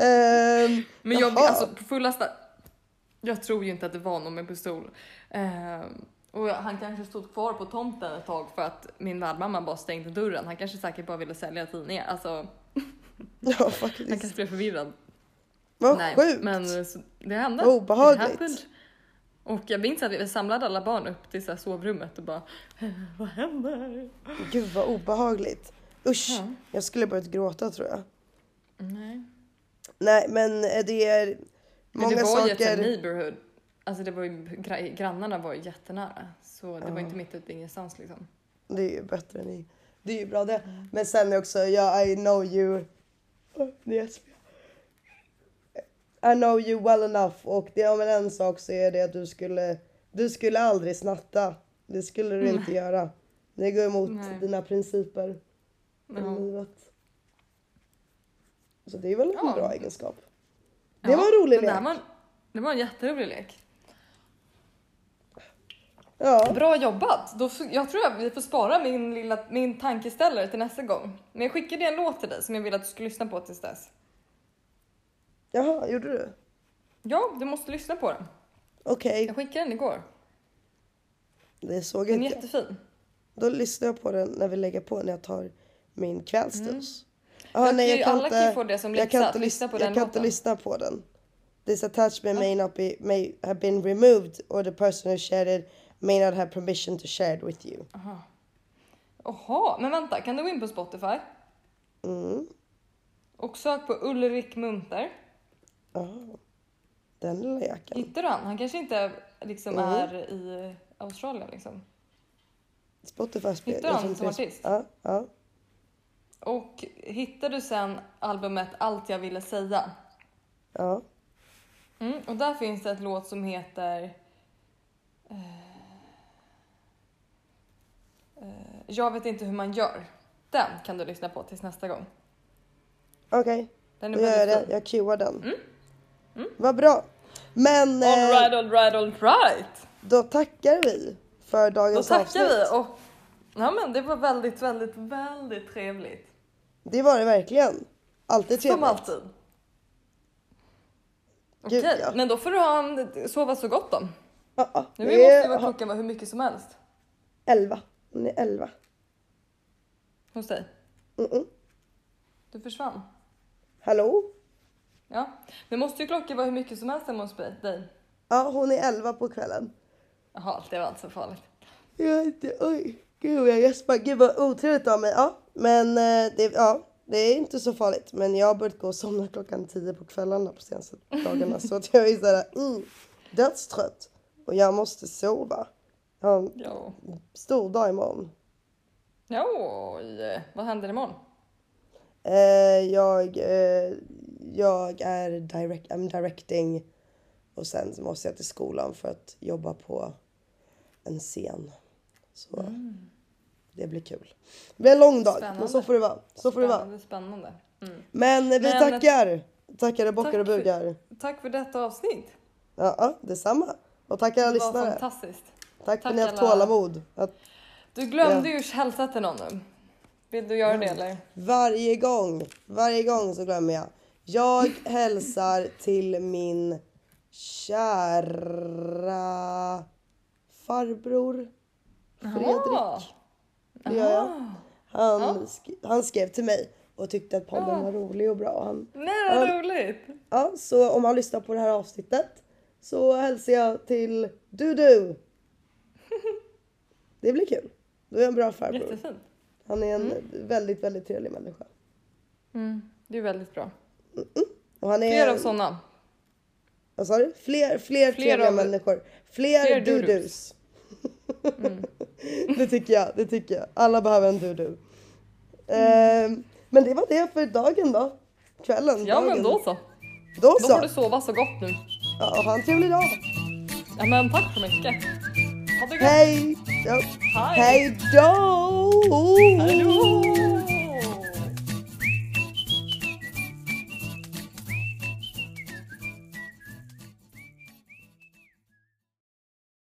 Speaker 1: Ehm,
Speaker 2: men jag,
Speaker 1: jaha.
Speaker 2: alltså på fullaste, jag tror ju inte att det var någon med pistol. Eh, och han kanske stod kvar på tomten ett tag för att min värdmamma bara stängde dörren. Han kanske säkert bara ville sälja tidningar. Alltså <laughs>
Speaker 1: ja
Speaker 2: han
Speaker 1: faktiskt.
Speaker 2: kanske blev förvirrad.
Speaker 1: Vad
Speaker 2: Nej,
Speaker 1: sjukt.
Speaker 2: men så, det hände.
Speaker 1: Vad obehagligt.
Speaker 2: Och jag minns att vi samlade alla barn upp till så sovrummet och bara <laughs> Vad händer?
Speaker 1: Gud vad obehagligt. Usch,
Speaker 2: Ja.
Speaker 1: jag skulle börjat gråta tror jag.
Speaker 2: Nej.
Speaker 1: Nej men eh, det är
Speaker 2: Men
Speaker 1: många
Speaker 2: det var ju ett
Speaker 1: saker.
Speaker 2: neighborhood. Alltså det var ju, gra- grannarna var ju jättenära. Så det var
Speaker 1: Ja.
Speaker 2: inte mitt ute i ingenstans liksom.
Speaker 1: Det är ju bättre än ni. Det är ju bra det.
Speaker 2: Mm.
Speaker 1: Men sen också, ja I know you. Oh. I know you well enough och det är men en sak så är det att du skulle, du skulle aldrig snatta. Det skulle du inte göra. Det går emot
Speaker 2: Nej.
Speaker 1: dina principer i livet. Så det är väl en
Speaker 2: Ja.
Speaker 1: bra egenskap. Det
Speaker 2: Ja,
Speaker 1: var en rolig lek.
Speaker 2: var, det var en jätterolig lek.
Speaker 1: Ja,
Speaker 2: Bra jobbat! Då, jag tror att vi får spara min, lilla, min tankeställare till nästa gång. Men jag skickade en låt till dig som jag vill att du ska lyssna på tills dess.
Speaker 1: jaha, gjorde du?
Speaker 2: Ja, du måste lyssna på den.
Speaker 1: Okej,
Speaker 2: Jag skickade den igår.
Speaker 1: det såg
Speaker 2: Den är
Speaker 1: inte jag.
Speaker 2: jättefin.
Speaker 1: Då lyssnar jag på den när vi lägger på när jag tar min kvällsdos.
Speaker 2: Jag
Speaker 1: Ah,
Speaker 2: kan
Speaker 1: nej, jag kan
Speaker 2: alla kan ju
Speaker 1: inte,
Speaker 2: få det som
Speaker 1: jag kan
Speaker 2: läxa,
Speaker 1: inte,
Speaker 2: att lyssna på
Speaker 1: jag
Speaker 2: den
Speaker 1: kan inte
Speaker 2: låten.
Speaker 1: lyssna på den. This attachment may not be, may have been removed or the person who shared it may not have permission to share it with you.
Speaker 2: Jaha, men vänta, kan du gå in på Spotify
Speaker 1: Mm.
Speaker 2: och sök på Ulrik Munter?
Speaker 1: Ah, den lilla jäkeln.
Speaker 2: Hittar du han? Han kanske inte liksom
Speaker 1: Mm.
Speaker 2: är i Australien liksom.
Speaker 1: Spotify spelar.
Speaker 2: Hittar han
Speaker 1: tror
Speaker 2: som artist?
Speaker 1: Ja, ja,
Speaker 2: Och hittar du sen albumet Allt jag ville säga.
Speaker 1: ja.
Speaker 2: Mm, och där finns det ett låt som heter... eh, eh, Jag vet inte hur man gör. Den kan du lyssna på tills nästa gång.
Speaker 1: Okej,
Speaker 2: Den är
Speaker 1: då gör jag det. Jag cuear den. Vad bra. Men
Speaker 2: All
Speaker 1: eh,
Speaker 2: right, all right, all right.
Speaker 1: då tackar vi för
Speaker 2: Då
Speaker 1: dagens
Speaker 2: tackar
Speaker 1: avsnitt.
Speaker 2: vi och ja, men det var väldigt, väldigt, väldigt trevligt.
Speaker 1: Det var det verkligen. Alltid trevligt.
Speaker 2: Som alltid.
Speaker 1: Gud,
Speaker 2: Okej,
Speaker 1: ja.
Speaker 2: men då får du ha en, sova så gott då.
Speaker 1: Ja.
Speaker 2: Nu måste klockan vara hur mycket som helst
Speaker 1: elva. Hon är elva.
Speaker 2: Hos dig.
Speaker 1: Mm-mm.
Speaker 2: Du försvann.
Speaker 1: Hallå?
Speaker 2: Ja, men måste ju klockan vara hur mycket som helst hemma hos dig.
Speaker 1: Ja, hon är elva på kvällen.
Speaker 2: Jaha, det var inte så farligt.
Speaker 1: Jag inte, oj, gud jag gäspar. Gud vad otrevligt av mig. Ja, men eh, det, ja, det är inte så farligt. Men jag har börjat gå och somna klockan tio på kvällarna på senaste dagarna. så att jag är såhär, mm, dödstrött. Och jag måste sova. Jag har en
Speaker 2: Ja.
Speaker 1: stor dag imorgon.
Speaker 2: Ja, oj. Vad händer imorgon?
Speaker 1: Eh, jag, eh, jag är direct, I'm directing och sen måste jag till skolan för att jobba på en scen. Så det blir kul. Det blir en lång dag, men så
Speaker 2: Spännande.
Speaker 1: får det vara. Så får det vara.
Speaker 2: Spännande, spännande. Mm.
Speaker 1: Men vi
Speaker 2: Men-
Speaker 1: tackar! Tackar och bockar
Speaker 2: Tack
Speaker 1: och
Speaker 2: för-
Speaker 1: bugar.
Speaker 2: Tack för detta avsnitt.
Speaker 1: Ja, ja, detsamma. Och tackar alla
Speaker 2: Det
Speaker 1: lyssnare.
Speaker 2: fantastiskt.
Speaker 1: Tack för att
Speaker 2: Tack
Speaker 1: ni har haft tålamod. Att
Speaker 2: Du glömde ju hälsa till någon nu. Vill du göra det eller?
Speaker 1: varje gång, varje gång så glömmer jag. Jag <laughs> hälsar till min kära farbror Fredrik.
Speaker 2: Jaha.
Speaker 1: Det gör jag. Han, sk- han skrev till mig och tyckte att podden
Speaker 2: Ja.
Speaker 1: var rolig och bra. Han,
Speaker 2: Nej vad
Speaker 1: Ja.
Speaker 2: roligt.
Speaker 1: ja, så om han lyssnar på det här avsnittet så hälsar jag till du du. <laughs> Det blir kul. Du är en bra farbror.
Speaker 2: Jättefint.
Speaker 1: Han är en väldigt, väldigt trevlig människa.
Speaker 2: Mm. Det är väldigt bra.
Speaker 1: Och han är...
Speaker 2: Fler av sådana.
Speaker 1: Vad sa du? Fler, fler,
Speaker 2: Fler
Speaker 1: trevliga
Speaker 2: av-
Speaker 1: människor. Fler,
Speaker 2: fler
Speaker 1: dudus.
Speaker 2: dudus. Mm. <laughs>
Speaker 1: det tycker jag. Det tycker jag. Alla behöver en dudu. Ehm, men det var det för dagen då. Kvällen.
Speaker 2: Ja
Speaker 1: dagen.
Speaker 2: men då så.
Speaker 1: Då
Speaker 2: Då
Speaker 1: så.
Speaker 2: får du sova så gott nu.
Speaker 1: Ja, ha en trevlig dag.
Speaker 2: Ja men tack så mycket. Ha det gott.
Speaker 1: Hej! Ja.
Speaker 2: Hej.
Speaker 1: Hej då!
Speaker 2: Hej då.